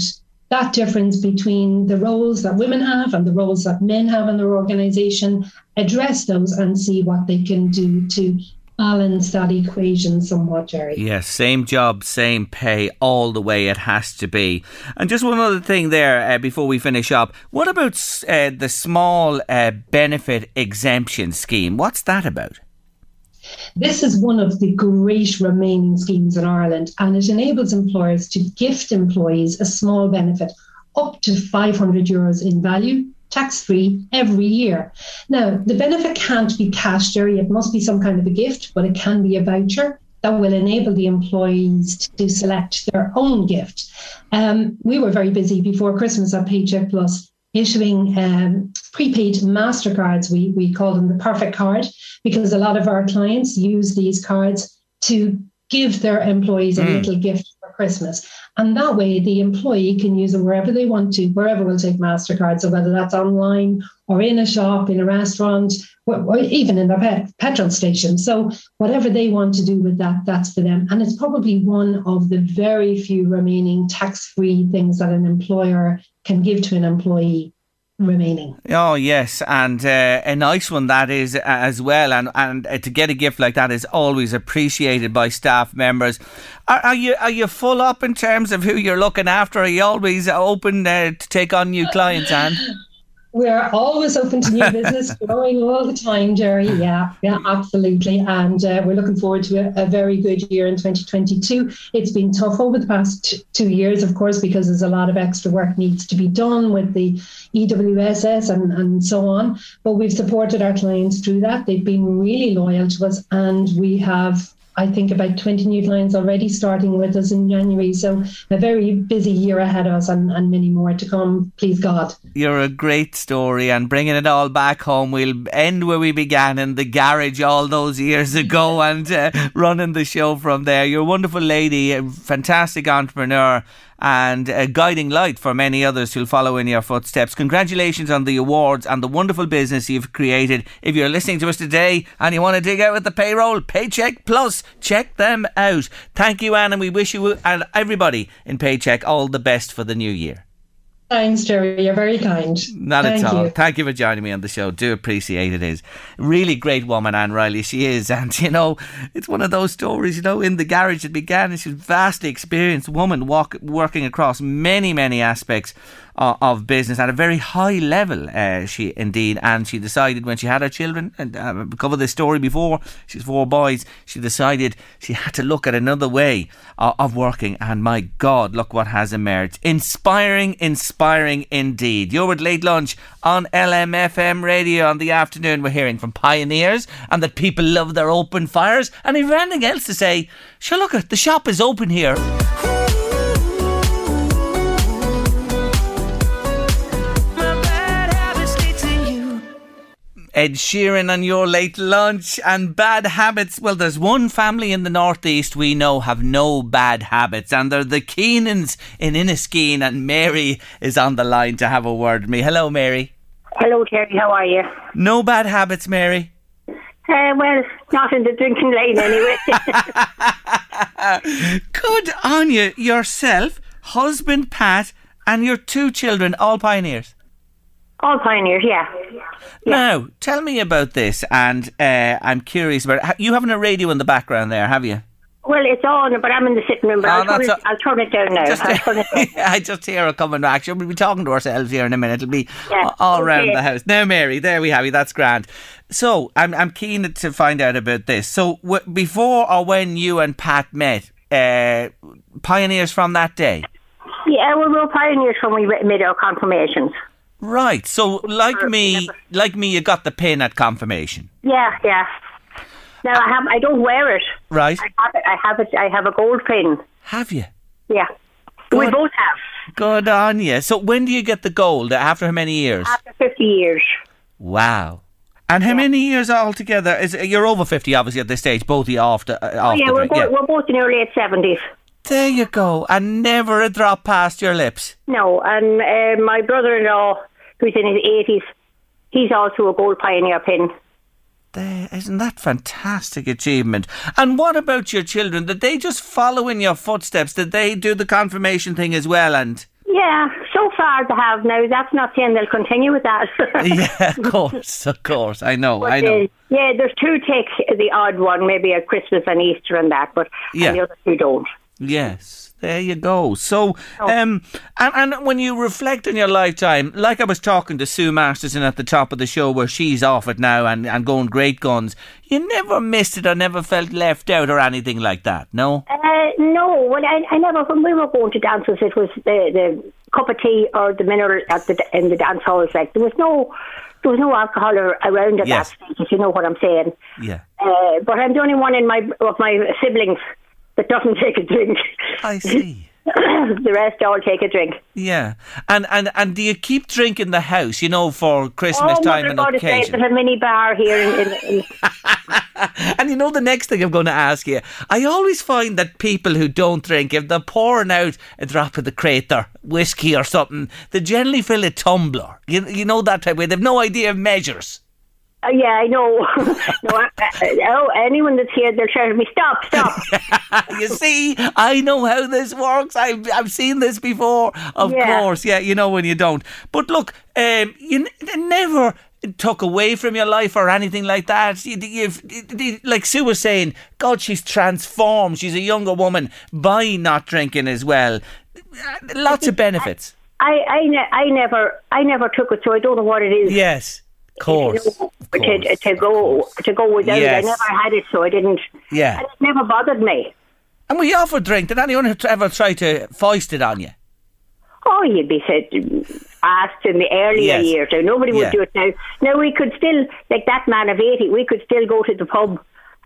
that difference between the roles that women have and the roles that men have in their organization, address those and see what they can do to balance that equation somewhat, Jerry. Yes, same job, same pay, all the way it has to be. And just one other thing there uh, before we finish up. What about uh, the small uh, benefit exemption scheme? What's that about? This is one of the great remaining schemes in Ireland, and it enables employers to gift employees a small benefit up to 500 euros in value, tax free, every year. Now, the benefit can't be cash, Jerry, it must be some kind of a gift, but it can be a voucher. That will enable the employees to select their own gift. Um, we were very busy before Christmas at Paycheck Plus issuing um, prepaid MasterCards. We, we call them the perfect card because a lot of our clients use these cards to give their employees a Mm. little gift for Christmas. And that way, the employee can use them wherever they want to, wherever will take MasterCard. So whether that's online or in a shop, in a restaurant, or, even in their pet, petrol station. So whatever they want to do with that, that's for them. And it's probably one of the very few remaining tax-free things that an employer can give to an employee remaining. Oh yes, and uh, a nice one that is uh, as well. And and uh, to get a gift like that is always appreciated by staff members. Are, are you are you full up in terms of who you're looking after? Are you always open uh, to take on new clients, Anne? We're always open to new business, growing all the time, Jerry. Yeah, yeah, absolutely. And uh, we're looking forward to a, a very good year in 2022. It's been tough over the past two years, of course, because there's a lot of extra work needs to be done with the EWSS and, and so on. But we've supported our clients through that. They've been really loyal to us, and we have. I think about 20 new clients already starting with us in January. So, a very busy year ahead of us and, and many more to come, please God. You're a great story, and bringing it all back home. We'll end where we began in the garage all those years ago, and uh, running the show from there. You're a wonderful lady, a fantastic entrepreneur, and a guiding light for many others who'll follow in your footsteps. Congratulations on the awards and the wonderful business you've created. If you're listening to us today and you want to dig out with the payroll, Paycheck Plus, check them out. Thank you, Anne, and we wish you and everybody in Paycheck all the best for the new year. Thanks, Jerry. You're very kind. Not Thank at all. you. Thank you for joining me on the show. Do appreciate it. Is really great woman, Anne Riley. She is, and you know, it's one of those stories. You know, in the garage it began. And she's a vastly experienced woman, walk, working across many, many aspects of, of business at a very high level. Uh, she indeed, and she decided when she had her children, and uh, covered this story before. She's four boys. She decided she had to look at another way of, of working, and my God, look what has emerged. Inspiring, inspiring indeed. You're at late lunch on LMFM radio on the afternoon. We're hearing from pioneers and that people love their open fires. And if anything else to say, sure, look, at the shop is open here. Ed Sheeran on your late lunch and bad habits. Well, there's one family in the northeast we know have no bad habits, and they're the Keenans in Inniskeen. And Mary is on the line to have a word with me. Hello, Mary. Hello, Terry. How are you? No bad habits, Mary. Uh, well, not in the drinking lane anyway. Good on you. Yourself, husband Pat, and your two children, all pioneers. All pioneers, yeah. Now, tell me about this, and uh, I'm curious about ha- you having a radio in the background there, have you? Well, it's on, but I'm in the sitting room. But Oh, I'll, turn it, a- I'll turn it down now. Just, it down. I just hear it coming back. We'll be talking to ourselves here in a minute. It'll be Yeah, all around the house. Now, Mary, there we have you. That's grand. So, I'm I'm keen to find out about this. So, w- before or when you and Pat met, uh, pioneers from that day, Yeah, well, we're pioneers when we made our confirmations. Right? So, like me, like me, you got the pin at confirmation, Yeah, yeah. Now I have. I don't wear it. right? I have it. I have it. I have a gold pin. Have you? Yeah. We Good. both have. Good on you. So, when do you get the gold? After how many years? After 50 years. Wow. And how many years altogether? Is you're over fifty, obviously, at this stage. Both of you the, uh, Oh, yeah, we're, drink. bo- yeah. we're both in our late 70s. There you go. And never a drop past your lips. No, and uh, my brother-in-law, who's in his 80s, he's also a gold pioneer pin. There, isn't that fantastic achievement? And what about your children? Did they just follow in your footsteps? Did they do the confirmation thing as well? And Yeah, so far they have. Now, that's not saying they'll continue with that. yeah, of course, of course. I know, But, I know. uh, yeah, there's two take the odd one, maybe at Christmas and Easter and that, but Yeah. and the other two don't. Yes, there you go. So, Oh. um, and, and when you reflect on your lifetime, like I was talking to Sue Masterson at the top of the show, where she's off it now and, and going great guns, you never missed it or never felt left out or anything like that, no? Uh, no, well, I, I never, when we were going to dances, it was the, the cup of tea or the mineral at the, in the dance halls. Like, there was no, there was no alcohol around at Yes. that stage, if you know what I'm saying. Yeah. Uh, but I'm the only one in my of my siblings that doesn't take a drink. I see. the rest all take a drink. Yeah, and and and do you keep drinking the house? You know, for Christmas oh, time and occasion. there's a mini bar here. In, in, in, And you know the next thing I'm going to ask you, I always find that people who don't drink, if they're pouring out a drop of the crater whiskey or something, they generally fill a tumbler. You you know that type of way. They've no idea of measures. Uh, yeah, I know. no, I, I, oh, anyone that's here, they're shout at me, "Stop! Stop!" you see, I know how this works. I've I've seen this before. Of Yeah. course, yeah. You know when you don't. But look, um, you n- never took away from your life or anything like that. You, you've you- like Sue was saying, God, she's transformed. She's a younger woman by not drinking as well. Lots of benefits. I, I, ne- I never, I never took it, so I don't know what it is. Yes, course. you know, of to, course. to go to go without Yes. it. I never had it, so I didn't. Yeah. And it never bothered me. And we offer drink. Did anyone ever try to foist it on you? Oh, you'd be said, asked in the earlier Yes. years. Now nobody Yeah. would do it now. Now we could still, like that man of eighty, we could still go to the pub,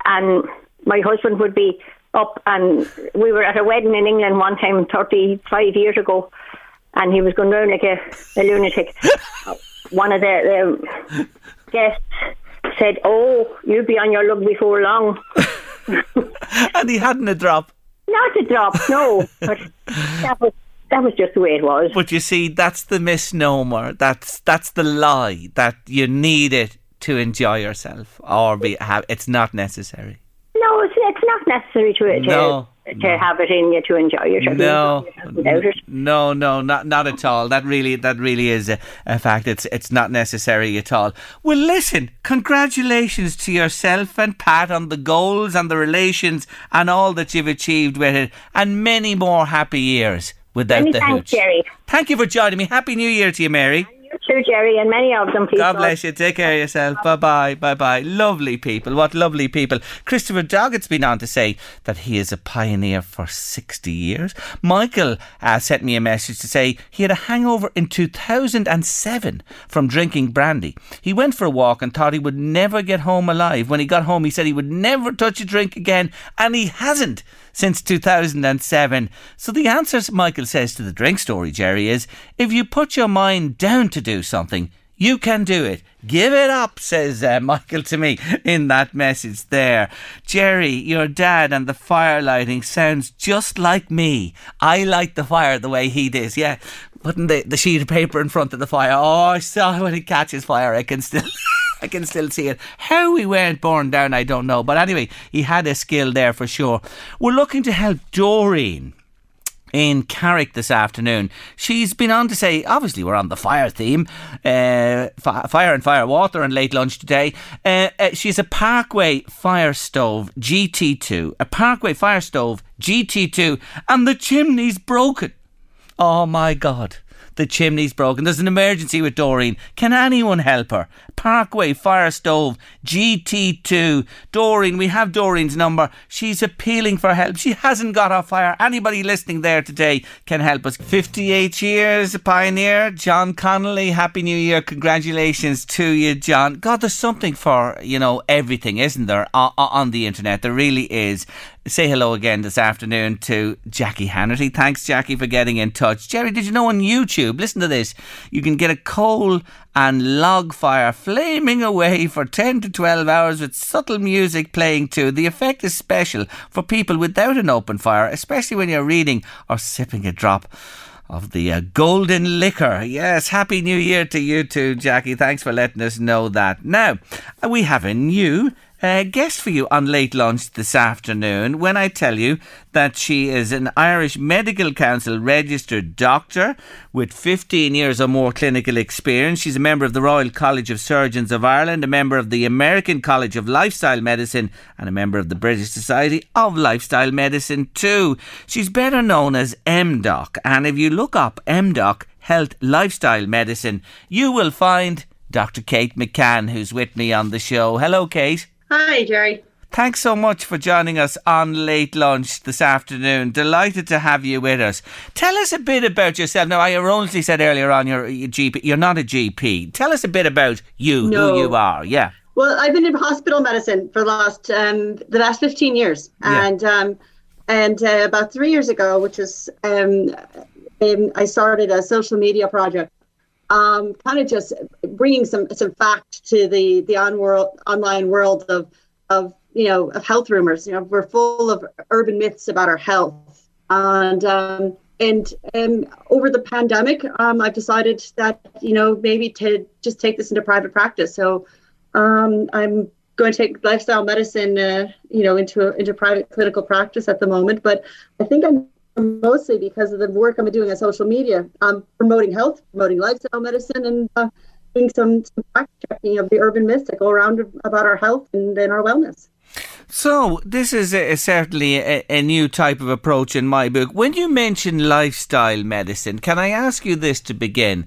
and my husband would be up, and we were at a wedding in England one time, thirty-five years ago, and he was going round like a, a lunatic. one of the, the guests said, "Oh, you'll be on your lug before long." And he hadn't a drop. Not a drop, no. But that was that was just the way it was. But you see, that's the misnomer. That's that's the lie that you need it to enjoy yourself, or be have. It's not necessary. No, not necessary to to, No, to have it in you to enjoy yourself. No, without it. no, no, not not at all. That really, that really is a, a fact. It's it's not necessary at all. Well, listen, congratulations to yourself and Pat on the goals and the relations and all that you've achieved with it, and many more happy years without Many the thanks, hooch. Jerry. Thank you for joining me. Happy New Year to you, Mary. Too, Jerry, and many of them. Please God bless you. Take care of yourself. Bye bye. Bye bye. Lovely people. What lovely people. Christopher Doggett's been on to say that he is a pioneer for 60 years. Michael uh, sent me a message to say he had a hangover in 2007 from drinking brandy. He went for a walk and thought he would never get home alive. When he got home, he said he would never touch a drink again, and he hasn't since 2007. So the answer, Michael says to the drink story, Jerry, is if you put your mind down to do something, You can do it. Give it up, says uh, Michael to me in that message there. Jerry, your dad and the fire lighting sounds just like me. I light the fire the way he does. Yeah, putting the, the sheet of paper in front of the fire. Oh, I saw when it catches fire. I can still. I can still see it. How we weren't born down, I don't know. But anyway, he had a skill there for sure. We're looking to help Doreen in Carrick this afternoon. She's been on to say, obviously, we're on the fire theme, uh, fi- fire and fire water and late lunch today. Uh, uh, she's a Parkray fire stove GT2, a Parkray fire stove GT2, and the chimney's broken. Oh my God. The chimney's broken. There's an emergency with Doreen. Can anyone help her? Parkray Fire Stove GT2. Doreen, we have Doreen's number. She's appealing for help. She hasn't got her fire. Anybody listening there today can help us. 58 years, pioneer. John Connolly, Happy New Year. Congratulations to you, John. God, there's something for, you know, everything, isn't there, on the internet? There really is say hello again this afternoon to Jackie Hannerty. Thanks, Jackie, for getting in touch. Jerry, did you know on YouTube, listen to this, you can get a coal and log fire flaming away for 10 to 12 hours with subtle music playing too. The effect is special for people without an open fire, especially when you're reading or sipping a drop of the uh, golden liquor. Yes, happy new year to you too, Jackie. Thanks for letting us know that. Now, uh, we have a new uh, guest for you on late lunch this afternoon when I tell you that she is an Irish Medical Council registered doctor with 15 years or more clinical experience. She's a member of the Royal College of Surgeons of Ireland, a member of the American College of Lifestyle Medicine, and a member of the British Society of Lifestyle Medicine too. She's better known as MDoc, and if you look up MDoc Health Lifestyle Medicine, you will find Dr. Kate McCann, who's with me on the show. Hello, Kate. Hi, Jerry. Thanks so much for joining us on Late Lunch this afternoon. Delighted to have you with us. Tell us a bit about yourself. Now, I erroneously said earlier on you're a GP. You're not a GP. Tell us a bit about you, No. who you are. Yeah. Well, I've been in hospital medicine for the last um, the last fifteen years, Yeah. and um, and uh, about three years ago, which is um, um, I started a social media project, um, kind of just bringing some some fact to the the on world online world of of you know of health rumors. You know, we're full of urban myths about our health, and um, and um, over the pandemic, um, I've decided that you know maybe to just take this into private practice. So um, I'm going to take lifestyle medicine, uh, you know, into into private clinical practice at the moment. But I think I'm mostly because of the work I'm doing on social media, um, promoting health, promoting lifestyle medicine, and uh, doing some, some fact checking of the urban myths that go around about our health and, and our wellness. So, this is a, certainly a, a new type of approach in my book. When you mention lifestyle medicine, can I ask you this to begin?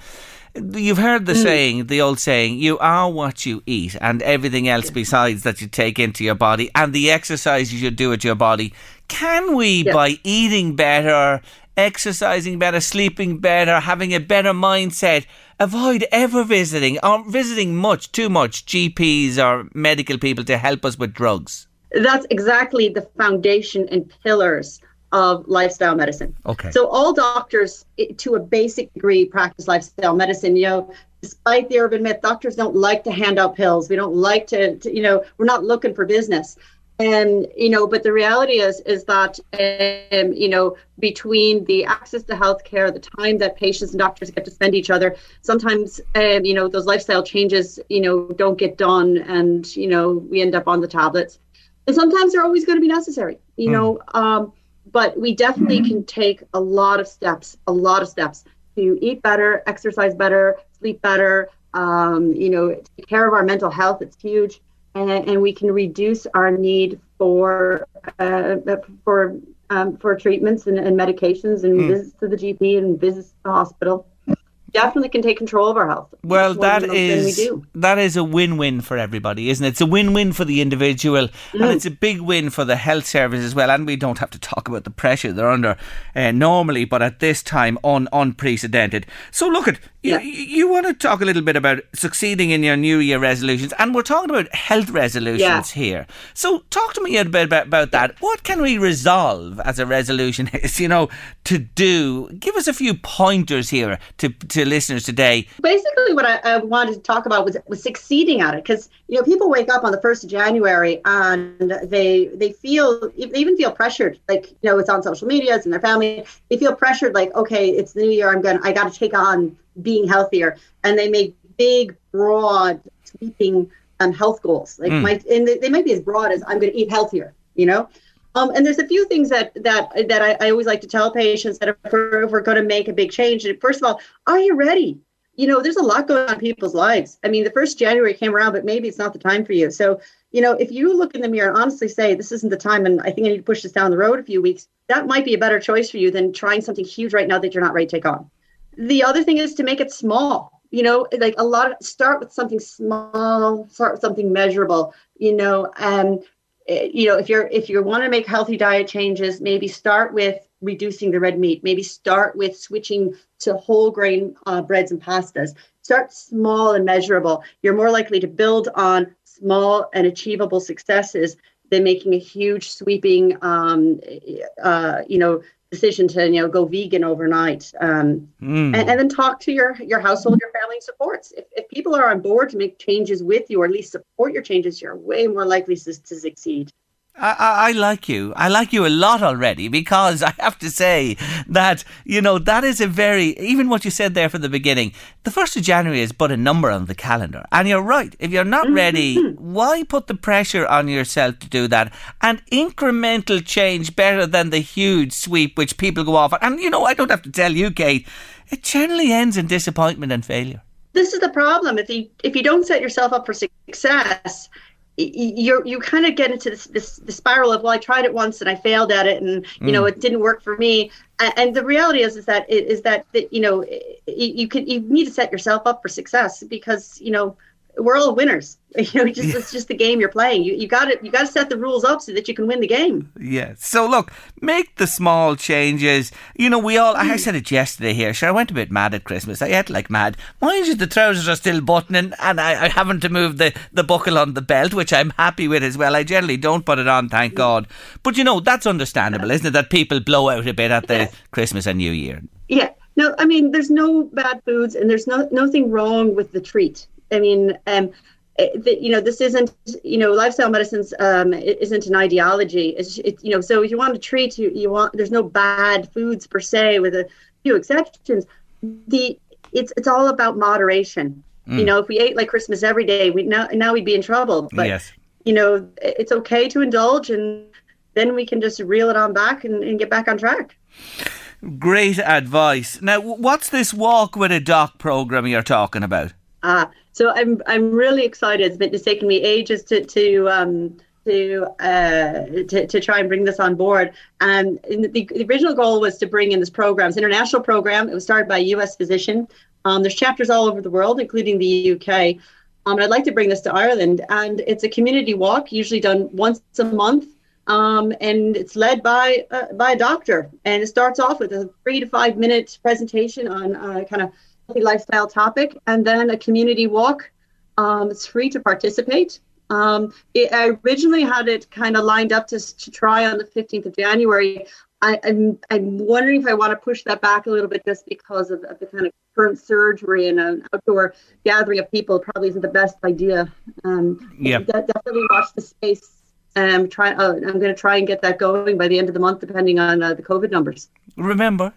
You've heard the saying, the old saying, you are what you eat, and everything else besides that you take into your body, and the exercise you should do with your body. Can we, by eating better, exercising better, sleeping better, having a better mindset, avoid ever visiting or visiting much, too much GPs or medical people to help us with drugs? That's exactly the foundation and pillars of lifestyle medicine. Okay. So all doctors, eh, to a basic degree, practice lifestyle medicine. You know, despite the urban myth, doctors don't like to hand out pills. We don't like to, to you know, we're not looking for business. And you know, but the reality is, is that um, you know, between the access to healthcare, the time that patients and doctors get to spend each other, sometimes um, you know, those lifestyle changes, you know, don't get done, and you know, we end up on the tablets. And sometimes they're always going to be necessary. You know, um, but we definitely can take a lot of steps, a lot of steps to eat better, exercise better, sleep better. Um, you know, take care of our mental health. It's huge, and, and we can reduce our need for uh, for um, for treatments and, and medications and visits to the GP and visits to the hospital. Definitely can take control of our health. Well, that of the most things is we that is a win-win for everybody, isn't it? It's a win-win for the individual, and Mm. it's a big win for the health service as well. And we don't have to talk about the pressure they're under uh, normally, but at this time, un- unprecedented. So, look at you, Yeah. you. You want to talk a little bit about succeeding in your New Year resolutions, and we're talking about health resolutions Yeah. here. So, talk to me a bit about, about that. What can we resolve as a resolution? Is you know to do? Give us a few pointers here to to to listeners today? Basically, what I, I wanted to talk about was, was succeeding at it because you know people wake up on the first of January and they they feel they even feel pressured, like you know it's on social media, it's in their family. They feel pressured, like okay, it's the new year, I'm gonna I got to take on being healthier, and they make big, broad, sweeping um, health goals. Like Mm. my and they, they might be as broad as I'm going to eat healthier, you know. Um, and there's a few things that that that I, I always like to tell patients that if we're, if we're going to make a big change, first of all, are you ready? You know, there's a lot going on in people's lives. I mean, the first January came around, but maybe it's not the time for you. So, you know, if you look in the mirror and honestly say, this isn't the time, and I think I need to push this down the road a few weeks, that might be a better choice for you than trying something huge right now that you're not ready to take on. The other thing is to make it small. You know, like a lot of start with something small, start with something measurable. You know, eh, you know, if you're if you want to make healthy diet changes, maybe start with reducing the red meat. Maybe start with switching to whole grain uh, breads and pastas. Start small and measurable. You're more likely to build on small and achievable successes than making a huge sweeping, um, uh, you know, decision to you know go vegan overnight. Um, Mm. and, and then talk to your your household, your family supports. If, if people are on board to make changes with you, or at least support your changes, you're way more likely to, to succeed. I, I, like you. I like you a lot already because I have to say that, you know, that is a very, even what you said there from the beginning, the 1st of January is but a number on the calendar. And you're right. If you're not mm-hmm. ready, why put the pressure on yourself to do that? And incremental change better than the huge sweep which people go off. And, you know, I don't have to tell you, Kate, it generally ends in disappointment and failure. This is the problem. If you if you don't set yourself up for success, you you kind of get into this, this the spiral of well, I tried it once and I failed at it, and you know Mm. it didn't work for me. And the reality is is that is that, that you know you can you need to set yourself up for success because you know we're all winners. You know, just it's just the game you're playing. You you got to you got to set the rules up so that you can win the game. Yeah. So look, make the small changes. You know, we all. I mm. said it yesterday here. Sure, I went a bit mad at Christmas. I ate like mad. Mind you, the trousers are still buttoning, and I, I haven't to move the the buckle on the belt, which I'm happy with as well. I generally don't put it on, thank mm. God. But you know, that's understandable, isn't it? That people blow out a bit at the Christmas and New Year. Yeah. No, I mean, there's no bad foods, and there's no nothing wrong with the treat. I mean, um, you know, this isn't, you know, lifestyle medicines um, isn't an ideology. It's, it, you know, so if you want to treat, you you want. There's no bad foods per se, with a few exceptions. The it's it's all about moderation. You Mm. know, if we ate like Christmas every day, we now now we'd be in trouble. But yes. you know, it's okay to indulge, and then we can just reel it on back and, and get back on track. Great advice. Now, what's this walk with a doc program you're talking about? Uh, so I'm I'm really excited. It's taken me ages to to um, to, uh, to to try and bring this on board. And the, the original goal was to bring in this program. An international program. It was started by a U.S. physician. Um, there's chapters all over the world, including the UK. Um, and I'd like to bring this to Ireland. And it's a community walk, usually done once a month. Um, and it's led by uh, by a doctor. And it starts off with a three to five minute presentation on uh, kind of healthy lifestyle topic, and then a community walk. Um, it's free to participate. Um, it, I originally had it kind of lined up to, to try on the 15th of January. I, I'm, I'm wondering if I want to push that back a little bit just because of, of the kind of current surgery and an outdoor gathering of people probably isn't the best idea. Um, Yeah. definitely watch the space. Um, try, uh, I'm going to try and get that going by the end of the month, depending on uh, the COVID numbers. Remember,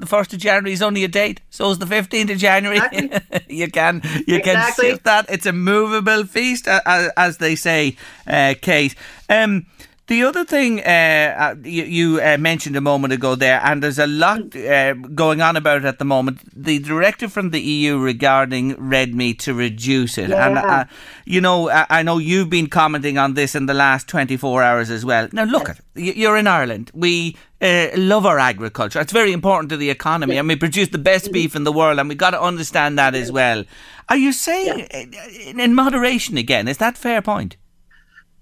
the first of January is only a date, so is the fifteenth of January. you can you can Exactly. shift that. It's a movable feast, a- a- as they say, uh, Kate. Um, the other thing uh, uh, you, you uh, mentioned a moment ago there, and there's a lot uh, going on about it at the moment. The directive from the EU regarding red meat to reduce it, and Yeah. uh, you know, I, know you've been commenting on this in the last 24 hours as well. Now, look at y- you're in Ireland. We uh, love our agriculture. It's very important to the economy, and we produce the best beef in the world, and we got to understand that as well. Are you saying uh, in, in moderation again? Is that fair point?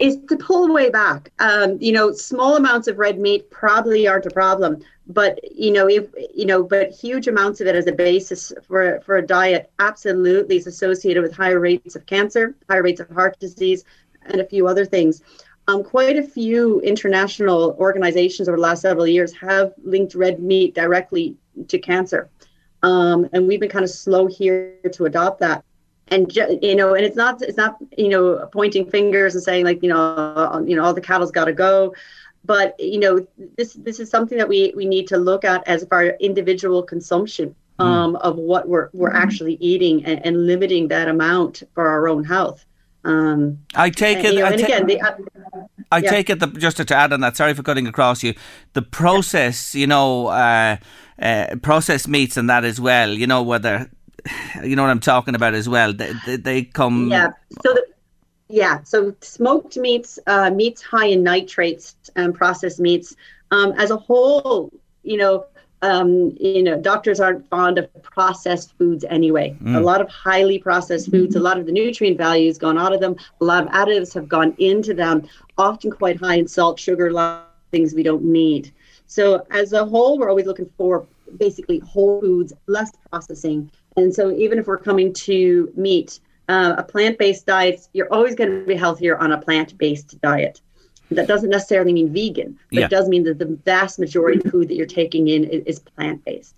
Is to pull way back. Um, you know, small amounts of red meat probably aren't a problem, but you know, if you know, but huge amounts of it as a basis for for a diet absolutely is associated with higher rates of cancer, higher rates of heart disease, and a few other things. Um, quite a few international organizations over the last several years have linked red meat directly to cancer. um, and we've been kind of slow here to adopt that. And you know, and it's not it's not you know pointing fingers and saying like you know you know all the cattle's got to go, but you know this this is something that we we need to look at as our individual consumption um, of what we're we're actually eating and, and limiting that amount for our own health. Um, I take and, it. you know, I, and ta- again, the, uh, I yeah. take it. The, just to add on that. Sorry for cutting across you. The process, you know, uh, uh, processed meats and that as well. You know whether, you know what I'm talking about as well. They, they, they come. Yeah. So the, yeah. So smoked meats, uh, meats high in nitrates, and processed meats, um, as a whole, you know, um, you know, doctors aren't fond of processed foods anyway. A lot of highly processed foods, a lot of the nutrient values gone out of them. A lot of additives have gone into them, often quite high in salt, sugar, a lot of things we don't need. So as a whole, we're always looking for basically whole foods, less processing. And so even if we're coming to meat, uh, a plant-based diet, you're always going to be healthier on a plant-based diet. That doesn't necessarily mean vegan, but Yeah. it does mean that the vast majority of food that you're taking in is, is plant-based.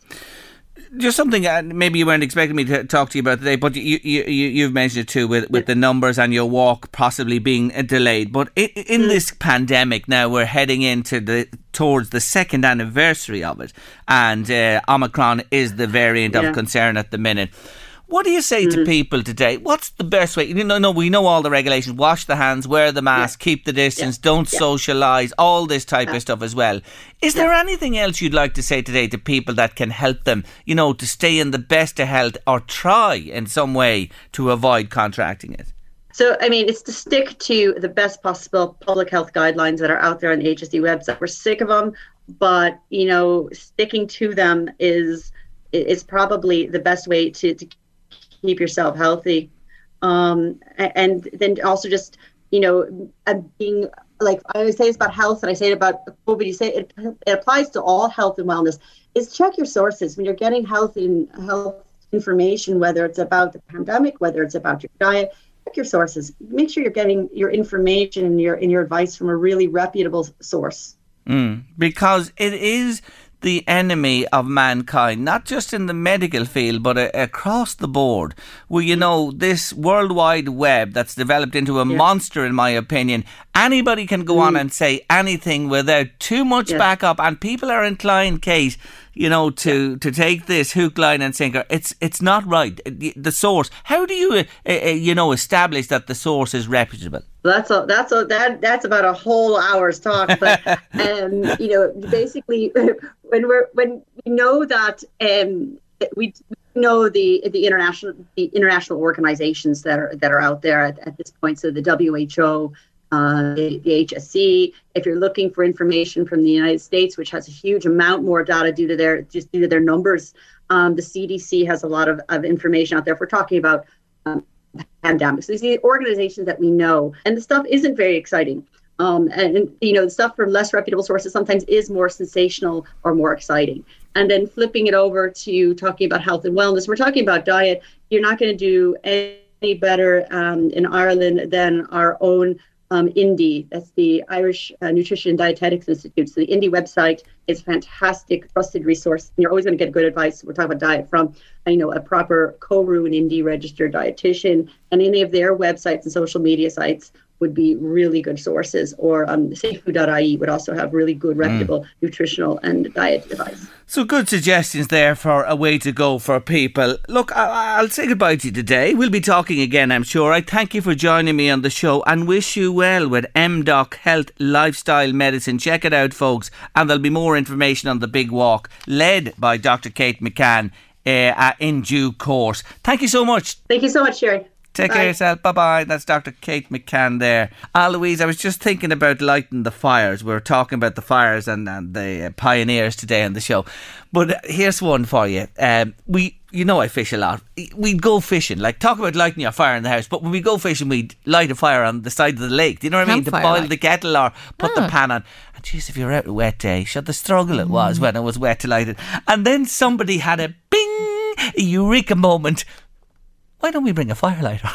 Just something uh, maybe you weren't expecting me to talk to you about today, but you, you, you you've mentioned it too with, with the numbers and your walk possibly being uh, delayed. But i in this pandemic now, we're heading into the towards the second anniversary of it, and uh, Omicron is the variant Yeah. of concern at the minute. What do you say to mm-hmm. people today? What's the best way? You know, no, we know all the regulations: wash the hands, wear the mask, keep the distance, don't socialise, all this type of stuff as well. Is there anything else you'd like to say today to people that can help them, you know, to stay in the best of health or try in some way to avoid contracting it? So, I mean, it's to stick to the best possible public health guidelines that are out there on the HSE website. We're sick of them, but you know, sticking to them is is probably the best way to, to keep yourself healthy. Um, and then also just you know, uh, being like I always say it's about health, and I say it about COVID. You say it, it applies to all health and wellness. Is check your sources when you're getting health and health information, whether it's about the pandemic, whether it's about your diet check your sources. Make sure you're getting your information and your and your advice from a really reputable source. Mm, because it is the enemy of mankind, not just in the medical field, but a- across the board. Well, you mm. know, this World Wide Web that's developed into a monster, in my opinion. Anybody can go on mm. and say anything without too much Yeah. backup, and people are inclined, Kate, you know, to, to take this hook, line, and sinker. It's it's not right. The, the source. How do you, uh, uh, you know, establish that the source is reputable? That's a that's a that that's about a whole hour's talk. But um, you know, basically, when we're when we know that um, we know the the international the international organizations that are that are out there at, at this point. So the WHO. Uh, the, the HSE. If you're looking for information from the United States, which has a huge amount more data due to their just due to their numbers, um, the CDC has a lot of, of information out there. If we're talking about um, pandemics. These are organizations that we know, and the stuff isn't very exciting. Um, and, and, you know, the stuff from less reputable sources sometimes is more sensational or more exciting. And then flipping it over to talking about health and wellness, we're talking about diet. You're not going to do any better um, in Ireland than our own um, INDI. That's the Irish uh, Nutrition and Dietetics Institute. So the INDI website is a fantastic, trusted resource. And you're always going to get good advice. We're talking about diet from, you know, a proper CORU and INDI registered dietitian. And any of their websites and social media sites would be really good sources. Or um, safefood.ie would also have really good, reputable nutritional and diet advice. So good suggestions there for a way to go for people. Look, I- I'll say goodbye to you today. We'll be talking again, I'm sure. I thank you for joining me on the show and wish you well with MDoc Health Lifestyle Medicine. Check it out, folks. And there'll be more information on the big walk led by Dr. Kate McCann uh, uh, in due course. Thank you so much. Thank you so much, Sherry. Take care of yourself. Bye bye. That's Dr. Kate McCann there. Ah, Louise, I was just thinking about lighting the fires. We were talking about the fires and, and the uh, pioneers today on the show. But uh, here's one for you. Um, we, you know, I fish a lot. We'd go fishing. Like, talk about lighting your fire in the house. But when we go fishing, we'd light a fire on the side of the lake. Do you know what I mean? To boil like. the kettle or put the Ah. pan on. And jeez, if you're out a wet day, shut the struggle it was when it was wet to light it. And then somebody had a bing, a eureka moment why don't we bring a firelighter?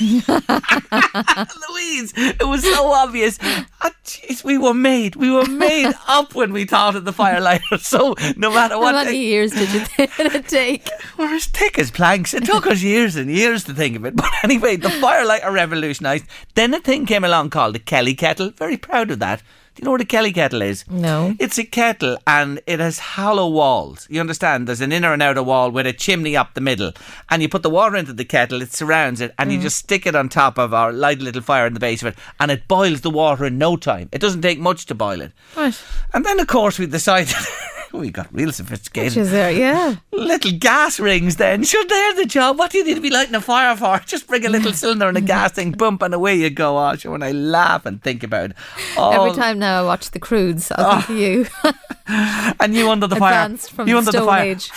Louise, it was so obvious. Ah, jeez, we were made. We were made up when we thought of the firelighter. So no matter what, How many years did you it take? we're as thick as planks. It took us years and years to think of it. But anyway, the firelighter revolutionised. Then a thing came along called the Kelly kettle. Very proud of that. Do you know what a Kelly kettle is? No. It's a kettle and it has hollow walls. You understand? There's an inner and outer wall with a chimney up the middle. And you put the water into the kettle, it surrounds it, and you mm. just stick it on top of our light a little fire in the base of it, and it boils the water in no time. It doesn't take much to boil it. Right. And then, of course, we decided. Oh, we got real sophisticated. Which is there, yeah. Little gas rings then. Sure, they're the job. What do you need to be lighting a fire for? Just bring a little cylinder and a gas thing, bump, and away you go. Oh, sure, when I laugh and think about it. Oh, Every time now I watch the Croods, I think of oh. you. And you under the fire. From you the under the Stone fire. Age.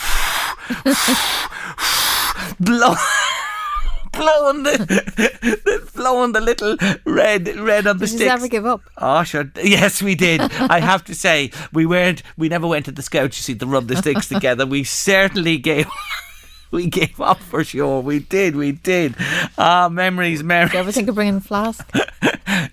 Blow. Blowing the, blowing the little red, red on the Did you sticks. ever give up? Oh, sure. Yes, we did. I have to say, we weren't. We never went to the scouts. You see, to rub the sticks together. We certainly gave. We gave up for sure. We did. We did. Ah, memories, memories. Did you ever think of bringing a flask?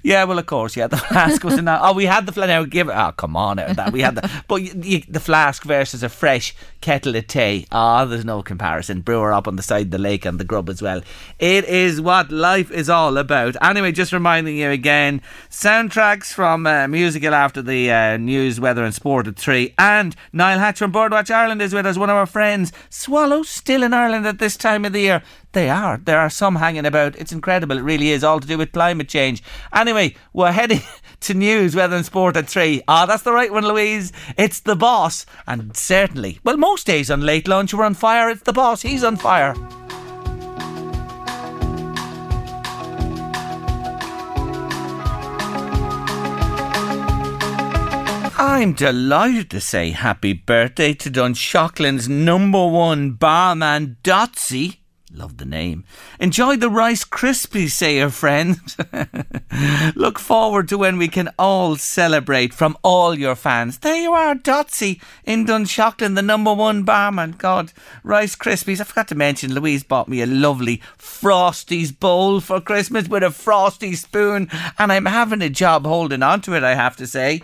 Yeah, well, of course, yeah. The flask was in that. Oh, we had the flask. Now, give it. Oh, come on, out that. We had the. But y y the flask versus a fresh kettle of tea. Ah, there's no comparison. Brewer up on the side of the lake and the grub as well. It is what life is all about. Anyway, just reminding you again soundtracks from uh, musical after the uh, news, weather, and sport at three. And Niall Hatch from Birdwatch Ireland is with us, one of our friends. Swallows still in Ireland at this time of the year. They are. There are some hanging about. It's incredible. It really is. All to do with climate change. Anyway, we're heading to news, weather and sport at three. Ah, that's the right one, Louise. It's the boss. And certainly, well, most days on late lunch we're on fire. It's the boss. He's on fire. I'm delighted to say happy birthday to Dunshaughlin's number one barman, Dotsy. Love the name. Enjoy the Rice Krispies, say your friend. Look forward to when we can all celebrate from all your fans. There you are, Dotsy in Dunshaughlin, the number one barman. God, Rice Krispies. I forgot to mention, Louise bought me a lovely Frosties bowl for Christmas with a Frosty spoon, and I'm having a job holding on to it, I have to say.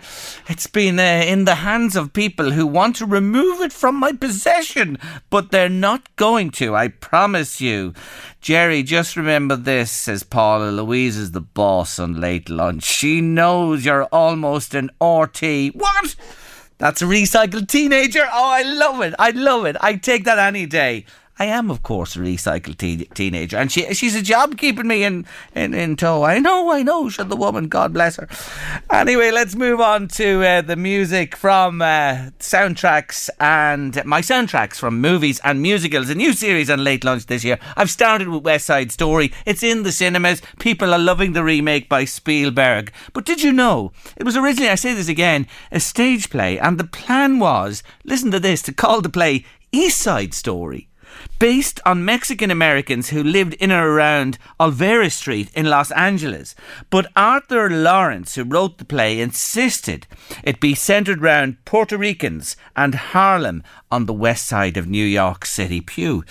It's been uh, in the hands of people who want to remove it from my possession, but they're not going to, I promise you. Jerry, just remember this, says Paula. Louise is the boss on late lunch. She knows you're almost an RT. What? That's a recycled teenager. Oh, I love it. I love it. I take that any day. I am, of course, a recycled teen teenager, and she she's a job keeping me in, in, in tow. I know, I know, said the woman. God bless her. Anyway, let's move on to uh, the music from uh, soundtracks and my soundtracks from movies and musicals. A new series on Late Lunch this year. I've started with West Side Story. It's in the cinemas. People are loving the remake by Spielberg. But did you know it was originally? I say this again, a stage play, and the plan was listen to this to call the play East Side Story based on Mexican Americans who lived in or around Olvera Street in Los Angeles. But Arthur Laurents, who wrote the play, insisted it be centered around Puerto Ricans and Harlem on the west side of New York City. Pew.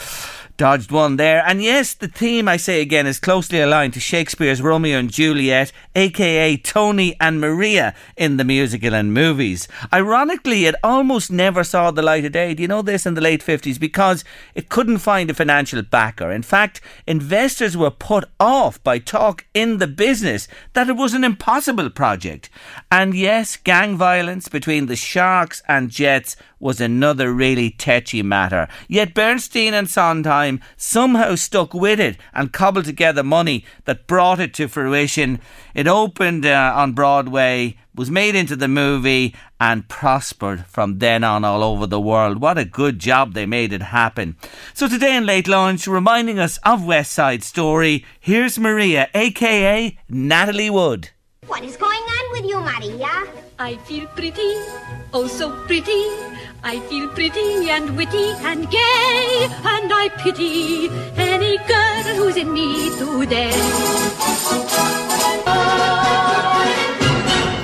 Dodged one there. And yes, the theme, I say again, is closely aligned to Shakespeare's Romeo and Juliet, aka Tony and Maria in the musical and movies. Ironically, it almost never saw the light of day. Do you know this in the late 50s? Because it couldn't find a financial backer. In fact, investors were put off by talk in the business that it was an impossible project. And yes, gang violence between the Sharks and Jets was another really tetchy matter. Yet Bernstein and Sondheim somehow stuck with it and cobbled together money that brought it to fruition. It opened uh, on Broadway, was made into the movie, and prospered from then on all over the world. What a good job they made it happen. So today in Late Lunch, reminding us of West Side Story, here's Maria, aka Natalie Wood. What is going on with you, Maria? I feel pretty, oh so pretty. I feel pretty and witty and gay, and I pity any girl who's in me today.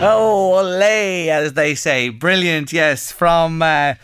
Oh, ole, as they say. Brilliant, yes, from uh,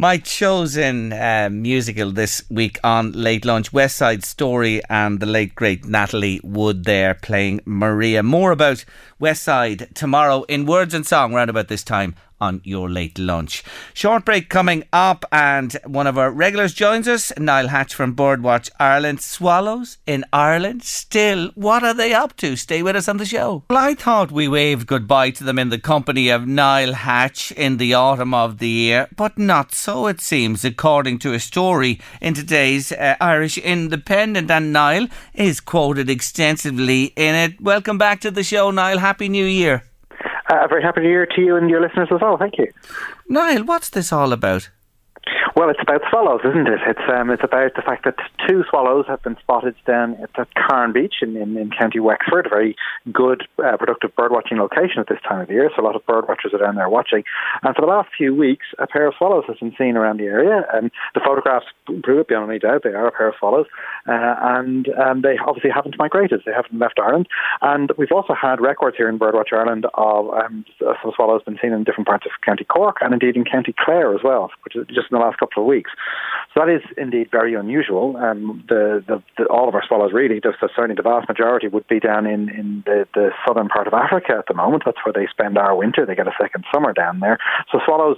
My chosen uh, musical this week on Late Lunch, West Side Story and the late great Natalie Wood there playing Maria. More about West Side tomorrow in Words and Song round about this time on your late lunch. Short break coming up, and one of our regulars joins us, Niall Hatch from Birdwatch Ireland. Swallows in Ireland still, what are they up to? Stay with us on the show. Well, I thought we waved goodbye to them in the company of Niall Hatch in the autumn of the year, but not so it seems, according to a story in today's uh, Irish Independent. And Niall is quoted extensively in it. Welcome back to the show, Niall. Happy New Year. A very happy New Year to you and your listeners as well. Thank you. Niall, what's this all about? Well, it's about swallows, isn't it? It's um, it's about the fact that two swallows have been spotted down at Carne Beach in, in, in County Wexford, a very good, uh, productive birdwatching location at this time of year. So a lot of bird watchers are down there watching. And for the last few weeks, a pair of swallows has been seen around the area. And the photographs prove it beyond any doubt. They are a pair of swallows, uh, and um, they obviously haven't migrated. They haven't left Ireland. And we've also had records here in Birdwatch Ireland of um, some swallows been seen in different parts of County Cork and indeed in County Clare as well, which is just in the last couple of weeks. So that is indeed very unusual. Um, the, the, the, all of our swallows, really, just certainly the vast majority, would be down in, in the, the southern part of Africa at the moment. That's where they spend our winter. They get a second summer down there. So swallows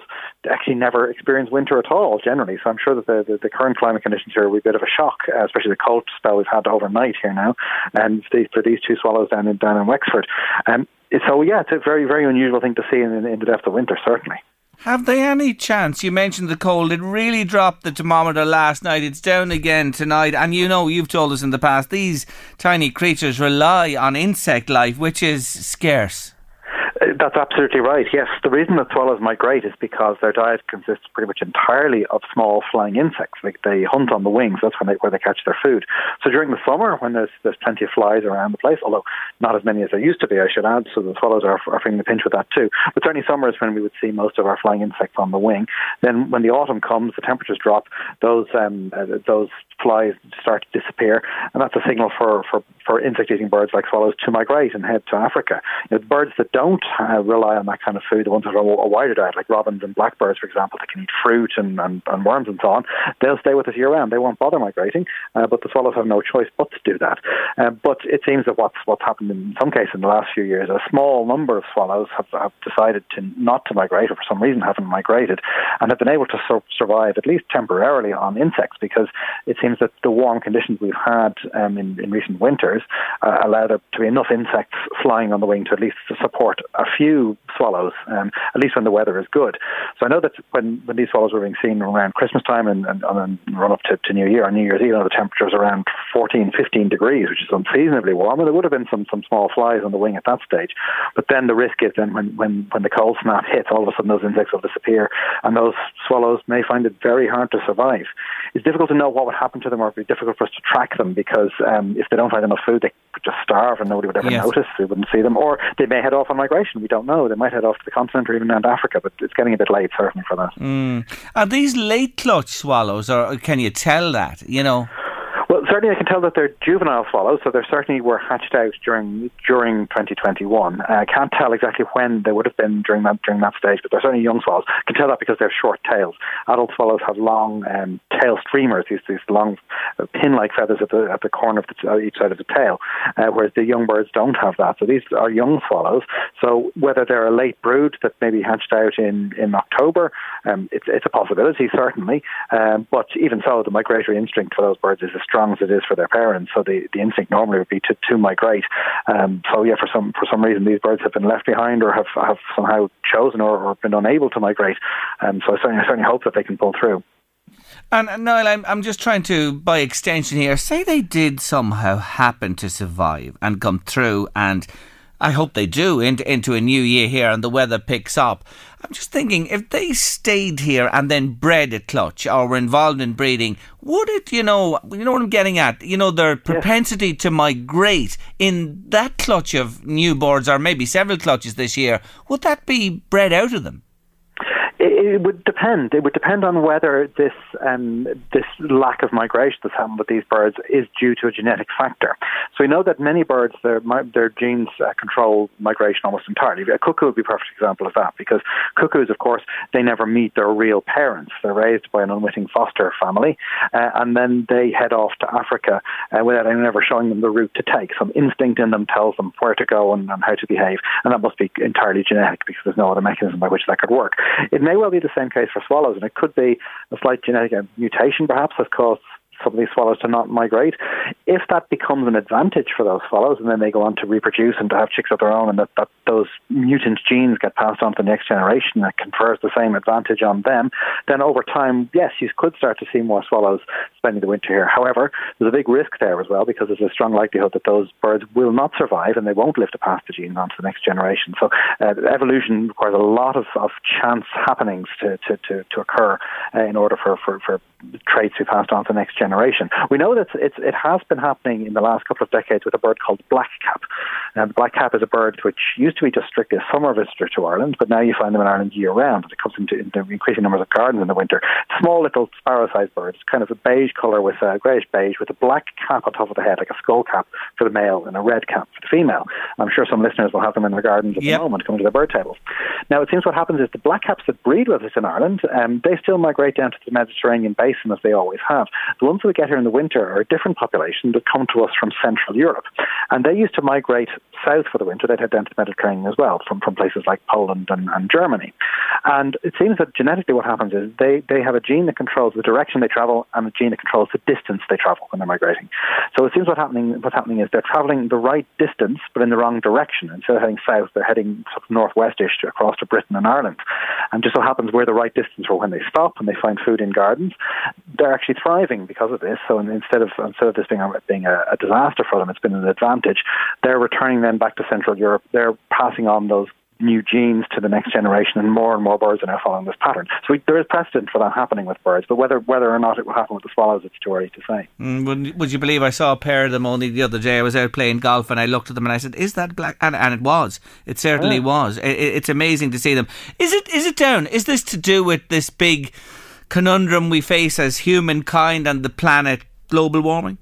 actually never experience winter at all, generally. So I'm sure that the, the, the current climate conditions here be a bit of a shock, uh, especially the cold spell we've had overnight here now, and these, for these two swallows down in down in Wexford. Um, so yeah, it's a very very unusual thing to see in, in the depth of winter, certainly. Have they any chance? You mentioned the cold. It really dropped the thermometer last night. It's down again tonight. And you know, you've told us in the past, these tiny creatures rely on insect life, which is scarce. That's absolutely right. Yes, the reason that swallows migrate is because their diet consists pretty much entirely of small flying insects. Like they hunt on the wings. That's when they where they catch their food. So during the summer, when there's there's plenty of flies around the place, although not as many as there used to be, I should add. So the swallows are, are feeling the pinch with that too. But certainly summer is when we would see most of our flying insects on the wing. Then when the autumn comes, the temperatures drop. Those um, uh, those flies start to disappear, and that's a signal for for for insect-eating birds like swallows to migrate and head to Africa. You know, birds that don't uh, rely on that kind of food, the ones that are a wider diet, like robins and blackbirds, for example, that can eat fruit and, and, and worms and so on, they'll stay with us year round. They won't bother migrating, uh, but the swallows have no choice but to do that. Uh, but it seems that what's what's happened in some cases in the last few years, a small number of swallows have, have decided to not to migrate, or for some reason haven't migrated, and have been able to sur- survive at least temporarily on insects because it seems that the warm conditions we've had um, in, in recent winters uh, allow there to be enough insects flying on the wing to at least support a few swallows, um, at least when the weather is good. So I know that when, when these swallows were being seen around Christmas time and, and, and run up to, to New Year, on New Year's Eve, you know, the temperatures around 14, 15 degrees, which is unseasonably warm, and there would have been some, some small flies on the wing at that stage. But then the risk is then when, when, when the cold snap hits, all of a sudden those insects will disappear, and those swallows may find it very hard to survive. It's difficult to know what would happen to them, or it would be difficult for us to track them because um, if they don't find enough food, they could just starve and nobody would ever Yes. notice. They wouldn't see them, or they may head off on migration. We don't know. They might head off to the continent or even down to Africa, but it's getting a bit late, certainly, for that. Mm. Are these late clutch swallows, or can you tell that? You know. Certainly I can tell that they're juvenile swallows, so they certainly were hatched out during during 2021. Uh, I can't tell exactly when they would have been during that during that stage, but they're certainly young swallows. I can tell that because they have short tails. Adult swallows have long um, tail streamers, these these long uh, pin-like feathers at the at the corner of the, uh, each side of the tail, uh, whereas the young birds don't have that. So these are young swallows. So whether they're a late brood that maybe hatched out in in October, um, it's it's a possibility certainly. Um, but even so, the migratory instinct for those birds is as strong as it is for their parents. So the, the instinct normally would be to, to migrate. Um, so yeah, for some for some reason these birds have been left behind or have, have somehow chosen or, or been unable to migrate. Um, so I certainly, I certainly hope that they can pull through. And uh, Niall, I'm, I'm just trying to, by extension here, say they did somehow happen to survive and come through, and I hope they do into, into a new year here and the weather picks up. I'm just thinking, if they stayed here and then bred a clutch or were involved in breeding, would it, you know, you know what I'm getting at? You know, their propensity to migrate in that clutch of new newborns or maybe several clutches this year, would that be bred out of them? It, would depend. It would depend on whether this um, this lack of migration that's happened with these birds is due to a genetic factor. So we know that many birds, their their genes uh, control migration almost entirely. A cuckoo would be a perfect example of that because cuckoos, of course, they never meet their real parents. They're raised by an unwitting foster family, uh, and then they head off to Africa uh, without anyone ever showing them the route to take. Some instinct in them tells them where to go and, and how to behave, and that must be entirely genetic because there's no other mechanism by which that could work. It may well be the same case for swallows, and it could be a slight genetic mutation perhaps has caused some of these swallows to not migrate. If that becomes an advantage for those swallows, and then they go on to reproduce and to have chicks of their own, and that, that those mutant genes get passed on to the next generation, that confers the same advantage on them, then over time, yes, you could start to see more swallows spending the winter here. However, there's a big risk there as well because there's a strong likelihood that those birds will not survive and they won't live to pass the genes on to the next generation. So uh, evolution requires a lot of, of chance happenings to, to, to, to occur uh, in order for, for, for traits to be passed on to the next generation generation. We know that it's, it has been happening in the last couple of decades with a bird called blackcap. Now, the blackcap is a bird which used to be just strictly a summer visitor to Ireland, but now you find them in Ireland year round. It comes into, into increasing numbers of gardens in the winter. Small little sparrow-sized birds, kind of a beige colour with a greyish beige with a black cap on top of the head, like a skull cap for the male and a red cap for the female. I'm sure some listeners will have them in their gardens at yep. the moment, coming to their bird tables. Now, it seems what happens is the blackcaps that breed with us in Ireland, um, they still migrate down to the Mediterranean basin as they always have. The ones that get here in the winter are a different population that come to us from Central Europe. And they used to migrate south for the winter. They'd head down to the Mediterranean as well, from, from places like Poland and, and Germany. And it seems that genetically what happens is they, they have a gene that controls the direction they travel and a gene that controls the distance they travel when they're migrating. So it seems what happening, what's happening is they're traveling the right distance, but in the wrong direction. Instead of heading south, they're heading sort of northwestish across to Britain and Ireland. And just so happens we're the right distance for when they stop and they find food in gardens. They're actually thriving because of this. So instead of instead of this being a, being a, a disaster for them, it's been an advantage. They're returning then back to Central Europe. They're passing on those new genes to the next generation, and more and more birds are now following this pattern. So we, there is precedent for that happening with birds, but whether whether or not it will happen with the swallows, it's too early to say. Mm, would, would, you believe I saw a pair of them only the other day? I was out playing golf and I looked at them and I said, "Is that black?" And, and it was. It certainly yeah. was. It, it's amazing to see them. Is it? Is it down? Is this to do with this big conundrum we face as humankind and the planet? Global warming.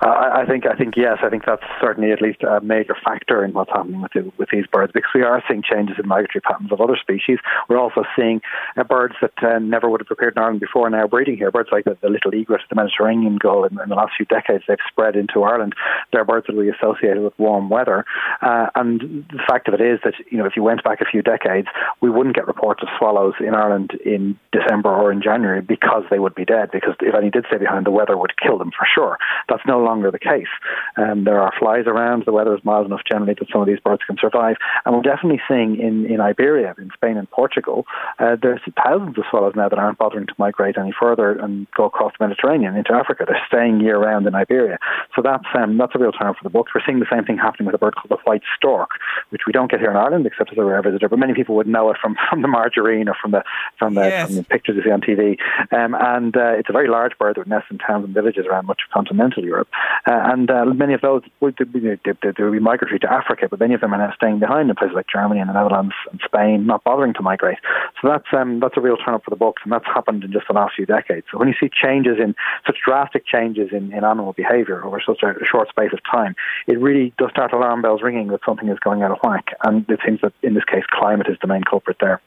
Uh, I think I think yes, I think that's certainly at least a major factor in what's happening with the, with these birds because we are seeing changes in migratory patterns of other species. We're also seeing uh, birds that uh, never would have appeared in Ireland before now breeding here. Birds like the, the little egret, the Mediterranean gull. In, in, the last few decades, they've spread into Ireland. They're birds that we associated with warm weather. Uh, and the fact of it is that you know if you went back a few decades, we wouldn't get reports of swallows in Ireland in December or in January because they would be dead. Because if any did stay behind, the weather would kill them for sure. That's no longer the case. Um, there are flies around. The weather is mild enough generally that some of these birds can survive. And we're definitely seeing in, in Iberia, in Spain and Portugal, uh, there's thousands of swallows now that aren't bothering to migrate any further and go across the Mediterranean into Africa. They're staying year round in Iberia. So that's um, that's a real turn for the books. We're seeing the same thing happening with a bird called the white stork, which we don't get here in Ireland except as a rare visitor. But many people would know it from, from the margarine or from the from the, yes. from the pictures you see on TV. Um, and uh, it's a very large bird that nests in towns and villages around much of continental Europe. Uh, and uh, many of those would they, they, they would be migratory to Africa, but many of them are now staying behind in places like Germany and the Netherlands and Spain, not bothering to migrate. So that's um, that's a real turn up for the books, and that's happened in just the last few decades. So when you see changes in such drastic changes in, in animal behaviour over such a short space of time, it really does start alarm bells ringing that something is going out of whack. And it seems that in this case, climate is the main culprit there.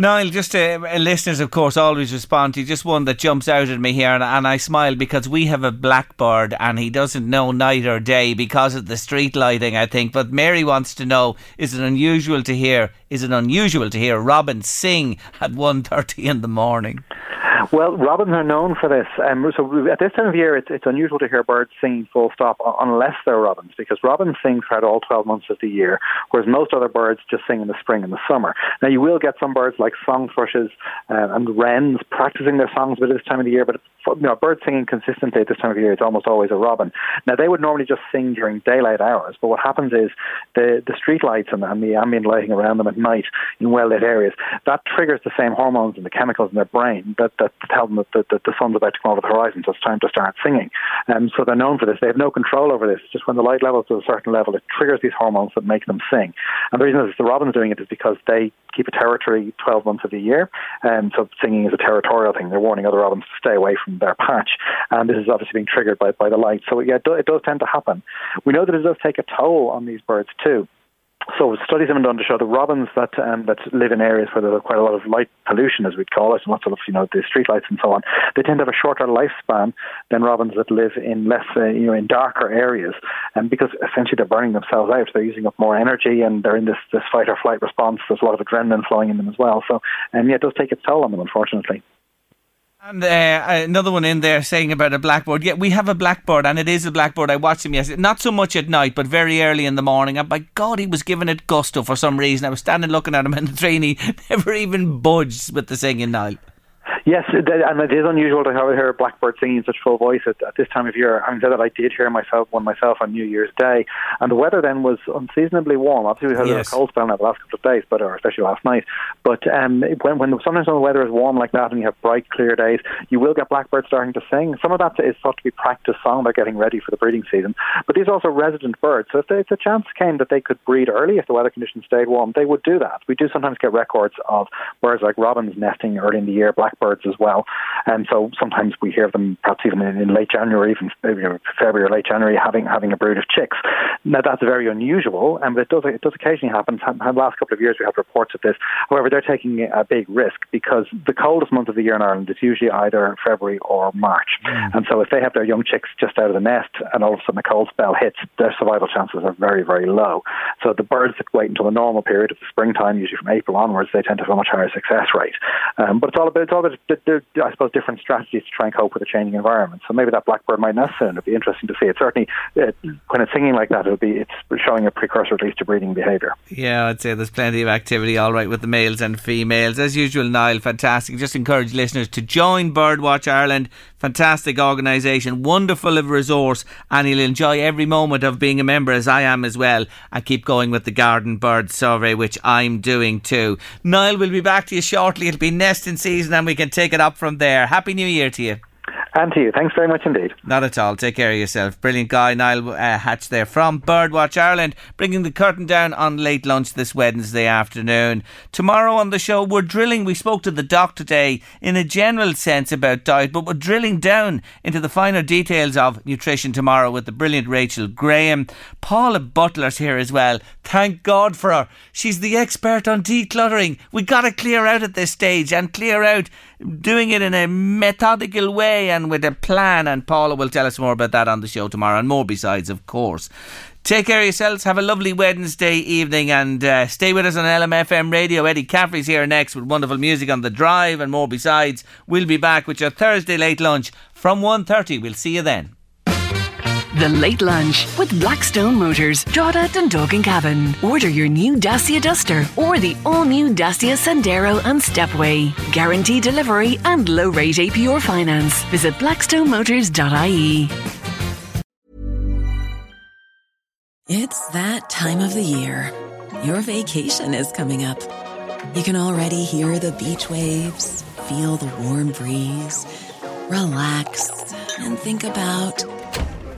Niall, just uh, listeners, of course, always respond to just one that jumps out at me here, and, and, I smile because we have a blackbird and he doesn't know night or day because of the street lighting, I think. But Mary wants to know: Is it unusual to hear? Is it unusual to hear Robin sing at 1.30 in the morning? Well, robins are known for this. Um, so at this time of year, it's, it's unusual to hear birds singing full stop unless they're robins, because robins sing throughout all 12 months of the year, whereas most other birds just sing in the spring and the summer. Now, you will get some birds like song thrushes uh, and wrens practicing their songs at this time of the year, but you know, birds singing consistently at this time of year, it's almost always a robin. Now, they would normally just sing during daylight hours, but what happens is the, the street lights and, and the ambient lighting around them at night in well lit areas, that triggers the same hormones and the chemicals in their brain that, that that tell them that the, that the sun's about to come over the horizon, so it's time to start singing. Um, so they're known for this. They have no control over this. Just when the light levels to a certain level, it triggers these hormones that make them sing. And the reason that the robins doing it is because they keep a territory 12 months of the year, and so singing is a territorial thing. They're warning other robins to stay away from their patch, and this is obviously being triggered by, by the light. So yeah, it, do, it does tend to happen. We know that it does take a toll on these birds too. So studies have been done to show the robins that um, that live in areas where there's quite a lot of light pollution, as we'd call it, and lots of you know the street lights and so on. They tend to have a shorter lifespan than robins that live in less uh, you know in darker areas, and because essentially they're burning themselves out, they're using up more energy, and they're in this this fight or flight response. There's a lot of adrenaline flowing in them as well. So, um, yeah, it does take its toll on them, unfortunately. And uh, another one in there saying about a blackbird. Yeah, we have a blackbird, and it is a blackbird. I watched him yesterday. Not so much at night, but very early in the morning. And by God, he was giving it gusto for some reason. I was standing looking at him in the train. He never even budged with the singing, Niall. Yes, and it is unusual to hear a blackbird singing in such full voice at, at this time of year. Having said that, I did hear myself one myself on New Year's Day, and the weather then was unseasonably warm. Obviously, we had yes. a cold spell now the last couple of days, but or especially last night. But um, when when sometimes when the weather is warm like that and you have bright, clear days, you will get blackbirds starting to sing. Some of that is thought to be practice song. They're getting ready for the breeding season, but these are also resident birds. So if, they, if the chance came that they could breed early if the weather conditions stayed warm, they would do that. We do sometimes get records of birds like robins nesting early in the year, blackbirds as well. And so sometimes we hear them, perhaps even in, in late January, even February or late January, having having a brood of chicks. Now that's very unusual, and it does it does occasionally happen. The last couple of years we have reports of this. However, they're taking a big risk because the coldest month of the year in Ireland is usually either February or March, mm. and so if they have their young chicks just out of the nest and all of a sudden a cold spell hits, their survival chances are very very low. So the birds that wait until the normal period of the springtime, usually from April onwards, they tend to have a much higher success rate. Um, but it's all about it's all about the, the, I suppose, different strategies to try and cope with a changing environment. So maybe that blackbird might nest soon. It'd be interesting to see. It certainly, uh, when it's singing like that, it'll be it's showing a precursor at least to breeding behaviour. Yeah, I'd say there's plenty of activity, all right, with the males and females. As usual, Niall, fantastic. Just encourage listeners to join Birdwatch Ireland. Fantastic organisation, wonderful of resource, and you'll enjoy every moment of being a member, as I am as well. And keep going with the Garden Bird Survey, which I'm doing too. Niall, we'll be back to you shortly. It'll be nesting season, and we can take it up from there. Happy New Year to you. And to you. Thanks very much indeed. Not at all. Take care of yourself. Brilliant guy, Niall uh, Hatch there from Birdwatch Ireland, bringing the curtain down on late lunch this Wednesday afternoon. Tomorrow on the show, we're drilling. We spoke to the doc today in a general sense about diet, but we're drilling down into the finer details of nutrition tomorrow with the brilliant Rachel Graham. Paula Butler's here as well. Thank God for her. She's the expert on decluttering. We got to clear out at this stage and clear out doing it in a methodical way and with a plan. And Paula will tell us more about that on the show tomorrow and more besides, of course. Take care of yourselves. Have a lovely Wednesday evening and uh, stay with us on LMFM radio. Eddie Caffrey's here next with wonderful music on the drive and more besides. We'll be back with your Thursday late lunch from 1.30. We'll see you then. The Late Lunch with Blackstone Motors, Drogheda, Dundalk and Cavan. Order your new Dacia Duster or the all-new Dacia Sandero and Stepway. Guaranteed delivery and low rate APR finance. Visit blackstonemotors.ie. It's that time of the year. Your vacation is coming up. You can already hear the beach waves, feel the warm breeze, relax and think about